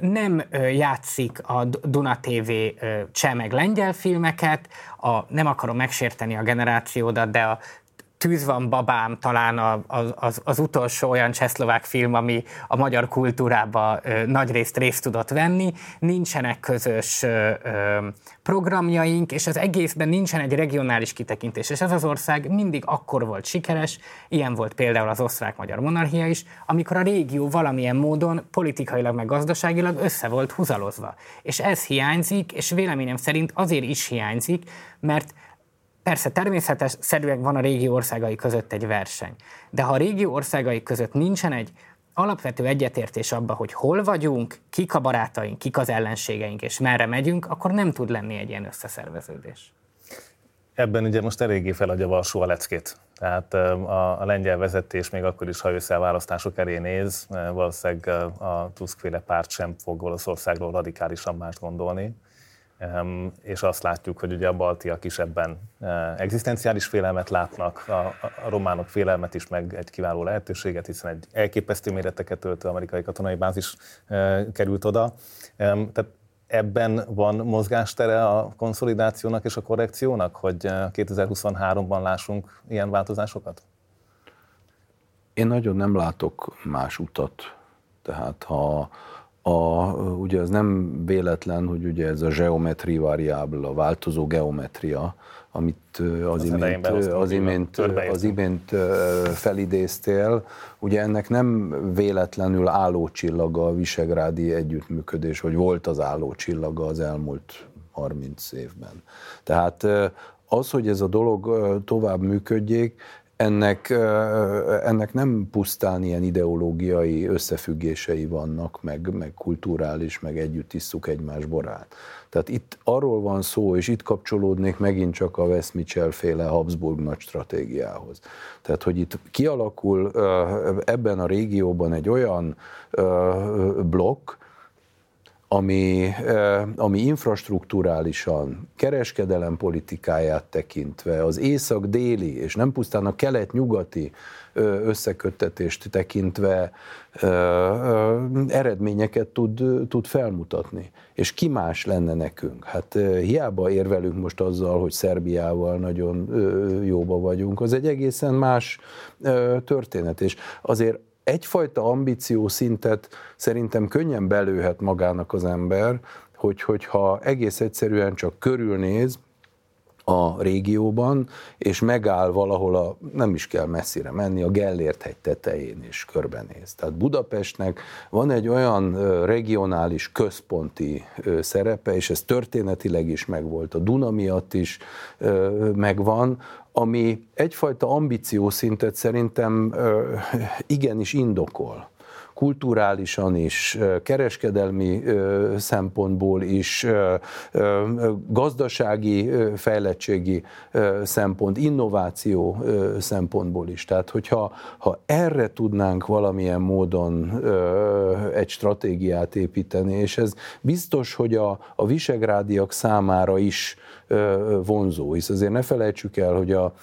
Nem játszik a Duna TV cseh meg lengyel filmeket, a, nem akarom megsérteni a generációdat, de a Tűz van babám talán az, az, az utolsó olyan csehszlovák film, ami a magyar kultúrába nagy részt részt tudott venni. Nincsenek közös ö, programjaink, és az egészben nincsen egy regionális kitekintés. És ez az ország mindig akkor volt sikeres, ilyen volt például az osztrák-magyar monarchia is, amikor a régió valamilyen módon politikailag meg gazdaságilag össze volt húzalozva. És ez hiányzik, és véleményem szerint azért is hiányzik, mert Persze természetes szerűen van a régió országai között egy verseny, de ha a régió országai között nincsen egy alapvető egyetértés abba, hogy hol vagyunk, kik a barátaink, kik az ellenségeink, és merre megyünk, akkor nem tud lenni egy ilyen összeszerveződés. Ebben ugye most eléggé feladja Valsó a leckét. Tehát a, a lengyel vezetés még akkor is, ha össze a választások elé néz, valószínűleg a Tuskféle párt sem fog Olaszországról radikálisan mást gondolni és azt látjuk, hogy ugye a baltiak is ebben egzisztenciális félelmet látnak, a, románok félelmet is, meg egy kiváló lehetőséget, hiszen egy elképesztő méreteket töltő amerikai katonai bázis került oda. Tehát ebben van mozgástere a konszolidációnak és a korrekciónak, hogy 2023-ban lássunk ilyen változásokat? Én nagyon nem látok más utat. Tehát ha a, ugye ez nem véletlen, hogy ugye ez a geometri variábel, a változó geometria, amit az, az imént, az imént, az imént felidéztél, ugye ennek nem véletlenül állócsillaga a visegrádi együttműködés, hogy volt az állócsillaga az elmúlt 30 évben. Tehát az, hogy ez a dolog tovább működjék, ennek, ennek nem pusztán ilyen ideológiai összefüggései vannak, meg, meg kulturális, meg együtt isszuk egymás borát. Tehát itt arról van szó, és itt kapcsolódnék megint csak a West Mitchell féle Habsburg nagy stratégiához. Tehát, hogy itt kialakul ebben a régióban egy olyan blokk, ami, ami infrastruktúrálisan, kereskedelem politikáját tekintve, az észak-déli, és nem pusztán a kelet-nyugati összeköttetést tekintve eredményeket tud, tud felmutatni. És ki más lenne nekünk? Hát hiába érvelünk most azzal, hogy Szerbiával nagyon jóba vagyunk, az egy egészen más történet. És azért egyfajta ambíció szintet szerintem könnyen belőhet magának az ember, hogy, hogyha egész egyszerűen csak körülnéz, a régióban, és megáll valahol, a, nem is kell messzire menni, a Gellért hegy tetején és körbenéz. Tehát Budapestnek van egy olyan regionális központi szerepe, és ez történetileg is megvolt, a Duna miatt is megvan, ami egyfajta ambíciószintet szerintem igenis indokol kulturálisan is, kereskedelmi szempontból is, gazdasági fejlettségi szempont, innováció szempontból is. Tehát, hogyha ha erre tudnánk valamilyen módon egy stratégiát építeni, és ez biztos, hogy a, a visegrádiak számára is vonzó, hisz azért ne felejtsük el, hogy a,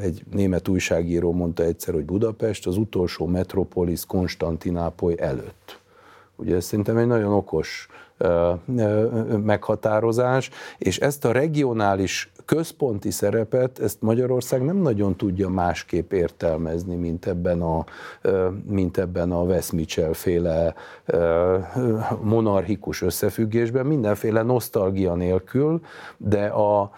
egy német újságíró mondta egyszer, hogy Budapest az utolsó metropolis Konstantinápoly előtt. Ugye ez szerintem egy nagyon okos meghatározás, és ezt a regionális központi szerepet, ezt Magyarország nem nagyon tudja másképp értelmezni, mint ebben a, mint ebben a Wes Mitchell féle monarchikus összefüggésben, mindenféle nosztalgia nélkül, de, a,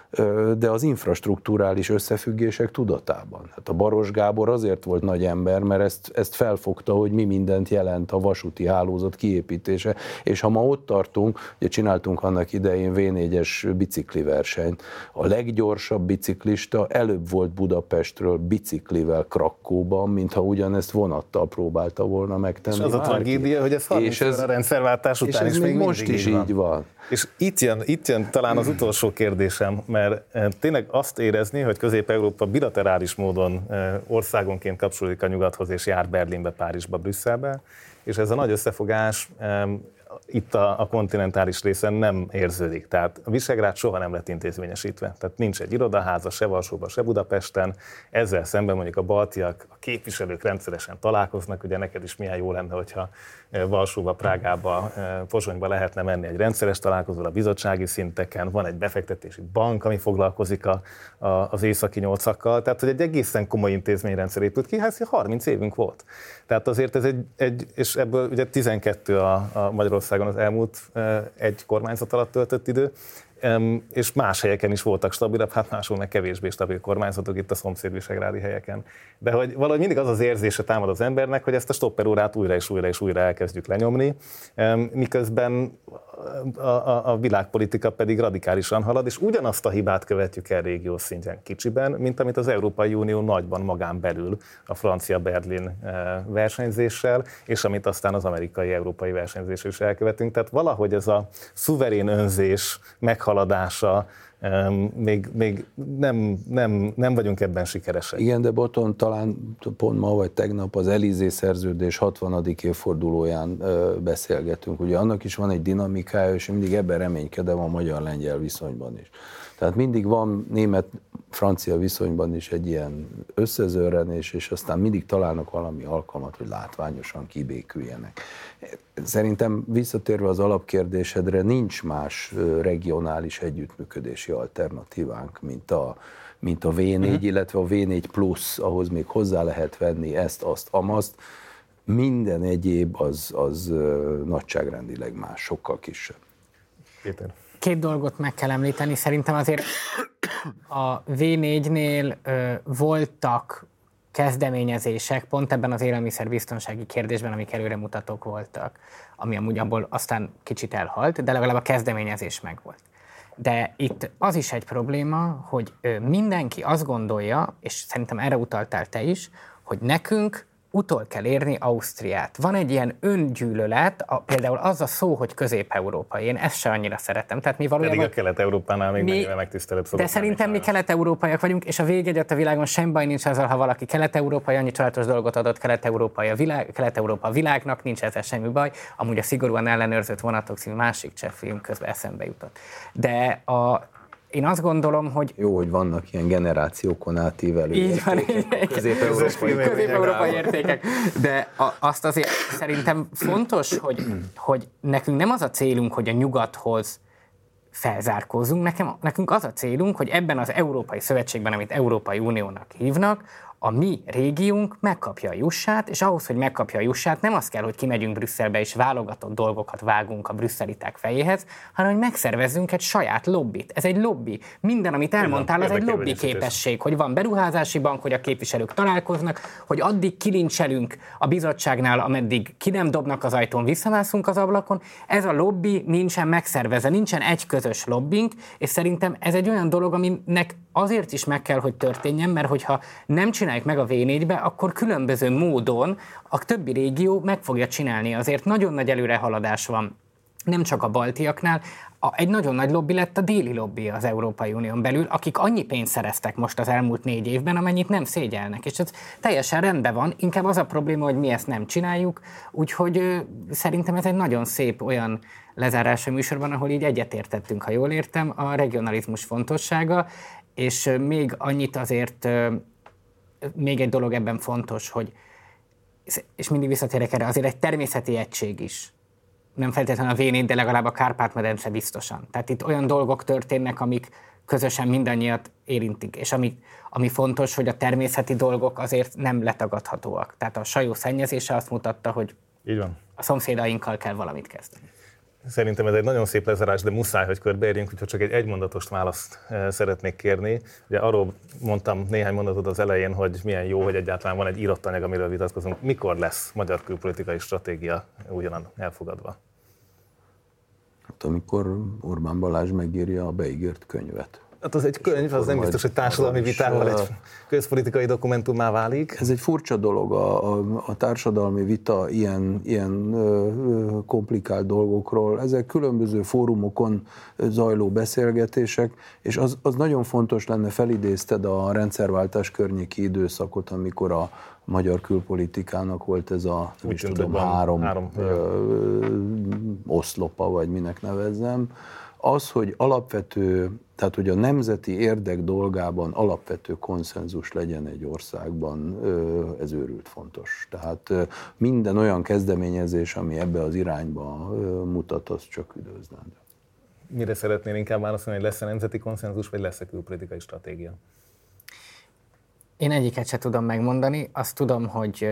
de az infrastruktúrális összefüggések tudatában. Hát a Baros Gábor azért volt nagy ember, mert ezt, ezt felfogta, hogy mi mindent jelent a vasúti hálózat kiépítése, és ha ma ott tartunk, ugye csináltunk annak idején V4-es bicikli versenyt, a leggyorsabb biciklista előbb volt Budapestről biciklivel Krakkóban, mintha ugyanezt vonattal próbálta volna megtenni. És az a tragédia, hogy ez 30 és ez, a rendszerváltás után és is még most is így van. így van. És itt jön, itt jön talán az utolsó kérdésem, mert eh, tényleg azt érezni, hogy Közép-Európa bilaterális módon eh, országonként kapcsolódik a nyugathoz, és jár Berlinbe, Párizsba, Brüsszelbe, és ez a nagy összefogás itt a, a kontinentális részen nem érződik. Tehát a Visegrád soha nem lett intézményesítve. Tehát nincs egy irodaháza se Varsóban, se Budapesten. Ezzel szemben mondjuk a baltiak, a képviselők rendszeresen találkoznak. Ugye neked is milyen jó lenne, hogyha eh, Varsóba, Prágába, eh, Pozsonyba lehetne menni egy rendszeres találkozóra a bizottsági szinteken. Van egy befektetési bank, ami foglalkozik a, a, az északi nyolcakkal. Tehát, hogy egy egészen komoly intézményrendszer épült ki, hát 30 évünk volt. Tehát azért ez egy, egy és ebből ugye 12 a, a Magyarországon az elmúlt egy kormányzat alatt töltött idő, és más helyeken is voltak stabilabb, hát máshol meg kevésbé stabil kormányzatok itt a szomszédvisegrádi helyeken. De hogy valahogy mindig az az érzése támad az embernek, hogy ezt a stopperórát újra és újra és újra elkezdjük lenyomni, miközben a, a, a világpolitika pedig radikálisan halad, és ugyanazt a hibát követjük el régió szintjén kicsiben, mint amit az Európai Unió nagyban magán belül a francia-Berlin eh, versenyzéssel, és amit aztán az amerikai-európai versenyzés is elkövetünk. Tehát valahogy ez a szuverén önzés meghaladása még, még nem, nem, nem vagyunk ebben sikeresek. Igen, de Boton talán pont ma vagy tegnap az Elizé szerződés 60. évfordulóján beszélgetünk. Ugye annak is van egy dinamikája, és mindig ebben reménykedem a magyar-lengyel viszonyban is. Tehát mindig van német-francia viszonyban is egy ilyen összezőrenés, és aztán mindig találnak valami alkalmat, hogy látványosan kibéküljenek. Szerintem visszatérve az alapkérdésedre, nincs más regionális együttműködési alternatívánk, mint a, mint a V4, uh-huh. Mhm. illetve a V4 plusz, ahhoz még hozzá lehet venni ezt, azt, amazt. Minden egyéb az, az nagyságrendileg más, sokkal kisebb. Péter. Két dolgot meg kell említeni. Szerintem azért a V4-nél ö, voltak kezdeményezések pont ebben az élelmiszerbiztonsági kérdésben, amik előremutatók voltak, ami amúgy abból aztán kicsit elhalt, de legalább a kezdeményezés megvolt. De itt az is egy probléma, hogy mindenki azt gondolja, és szerintem erre utaltál te is, hogy nekünk utol kell érni Ausztriát. Van egy ilyen öngyűlölet, a, például az a szó, hogy közép-európai. Én ezt se annyira szeretem. Tehát mi valójában... Pedig a kelet-európánál még mi, megtisztelebb De szerintem mi kelet-európaiak vagyunk, és a végegy a világon sem baj nincs azzal, ha valaki kelet-európai, annyi családos dolgot adott kelet-európai a világ, kelet-európa a világnak, nincs ezzel semmi baj. Amúgy a szigorúan ellenőrzött vonatok című másik cseh film közben eszembe jutott. De a, én azt gondolom, hogy... Jó, hogy vannak ilyen generációkon átívelő Így van, közép-európai, közép-európai értékek. De a, azt azért szerintem fontos, hogy, hogy nekünk nem az a célunk, hogy a nyugathoz felzárkózunk, nekem, nekünk az a célunk, hogy ebben az Európai Szövetségben, amit Európai Uniónak hívnak, a mi régiónk megkapja a jussát, és ahhoz, hogy megkapja a jussát, nem az kell, hogy kimegyünk Brüsszelbe és válogatott dolgokat vágunk a brüsszeliták fejéhez, hanem hogy megszervezzünk egy saját lobbit. Ez egy lobby. Minden, amit elmondtál, az egy lobby képesség, hogy van beruházási bank, hogy a képviselők találkoznak, hogy addig kilincselünk a bizottságnál, ameddig ki nem dobnak az ajtón, visszamászunk az ablakon. Ez a lobby nincsen megszervezve, nincsen egy közös lobbink, és szerintem ez egy olyan dolog, aminek azért is meg kell, hogy történjen, mert hogyha nem csináljuk meg a V4-be, akkor különböző módon a többi régió meg fogja csinálni. Azért nagyon nagy előrehaladás van nem csak a baltiaknál, a, egy nagyon nagy lobby lett a déli lobby az Európai Unión belül, akik annyi pénzt szereztek most az elmúlt négy évben, amennyit nem szégyelnek. És ez teljesen rendben van, inkább az a probléma, hogy mi ezt nem csináljuk, úgyhogy ö, szerintem ez egy nagyon szép olyan lezárása műsorban, ahol így egyetértettünk, ha jól értem, a regionalizmus fontossága, és még annyit azért, még egy dolog ebben fontos, hogy, és mindig visszatérek erre, azért egy természeti egység is. Nem feltétlenül a v de legalább a Kárpát-medence biztosan. Tehát itt olyan dolgok történnek, amik közösen mindannyiat érintik, és ami, ami fontos, hogy a természeti dolgok azért nem letagadhatóak. Tehát a sajó szennyezése azt mutatta, hogy Így van. a szomszédainkkal kell valamit kezdeni. Szerintem ez egy nagyon szép lezárás, de muszáj, hogy körbeérjünk, úgyhogy csak egy egymondatos választ eh, szeretnék kérni. Ugye arról mondtam néhány mondatot az elején, hogy milyen jó, hogy egyáltalán van egy írott anyag, amiről vitatkozunk. Mikor lesz magyar külpolitikai stratégia ugyanan elfogadva? Hát amikor Orbán Balázs megírja a beígért könyvet. Hát az egy könyv, az nem biztos, hogy társadalmi vitával egy közpolitikai dokumentumá válik. Ez egy furcsa dolog, a, a, a társadalmi vita ilyen, ilyen ö, komplikált dolgokról. Ezek különböző fórumokon zajló beszélgetések, és az, az nagyon fontos lenne, felidézted a rendszerváltás környéki időszakot, amikor a magyar külpolitikának volt ez a, nem is tudom, három, három ö, oszlopa, vagy minek nevezzem. Az, hogy alapvető tehát, hogy a nemzeti érdek dolgában alapvető konszenzus legyen egy országban, ez őrült fontos. Tehát minden olyan kezdeményezés, ami ebbe az irányba mutat, az csak üdvözlendő. Mire szeretnél inkább válaszolni, hogy lesz-e nemzeti konszenzus, vagy lesz-e külpolitikai stratégia? Én egyiket se tudom megmondani. Azt tudom, hogy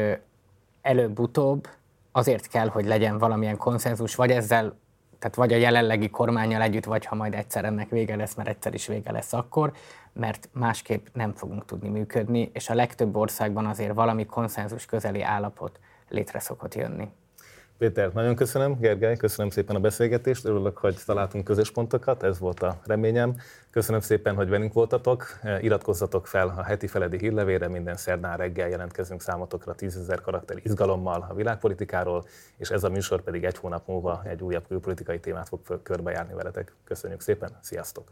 előbb-utóbb azért kell, hogy legyen valamilyen konszenzus, vagy ezzel tehát vagy a jelenlegi kormányjal együtt, vagy ha majd egyszer ennek vége lesz, mert egyszer is vége lesz akkor, mert másképp nem fogunk tudni működni, és a legtöbb országban azért valami konszenzus közeli állapot létre szokott jönni. Péter, nagyon köszönöm, Gergely, köszönöm szépen a beszélgetést, örülök, hogy találtunk közös pontokat, ez volt a reményem. Köszönöm szépen, hogy velünk voltatok, iratkozzatok fel a heti feledi hírlevére, minden szerdán reggel jelentkezünk számotokra 10 ezer karakter izgalommal a világpolitikáról, és ez a műsor pedig egy hónap múlva egy újabb külpolitikai témát fog körbejárni veletek. Köszönjük szépen, sziasztok!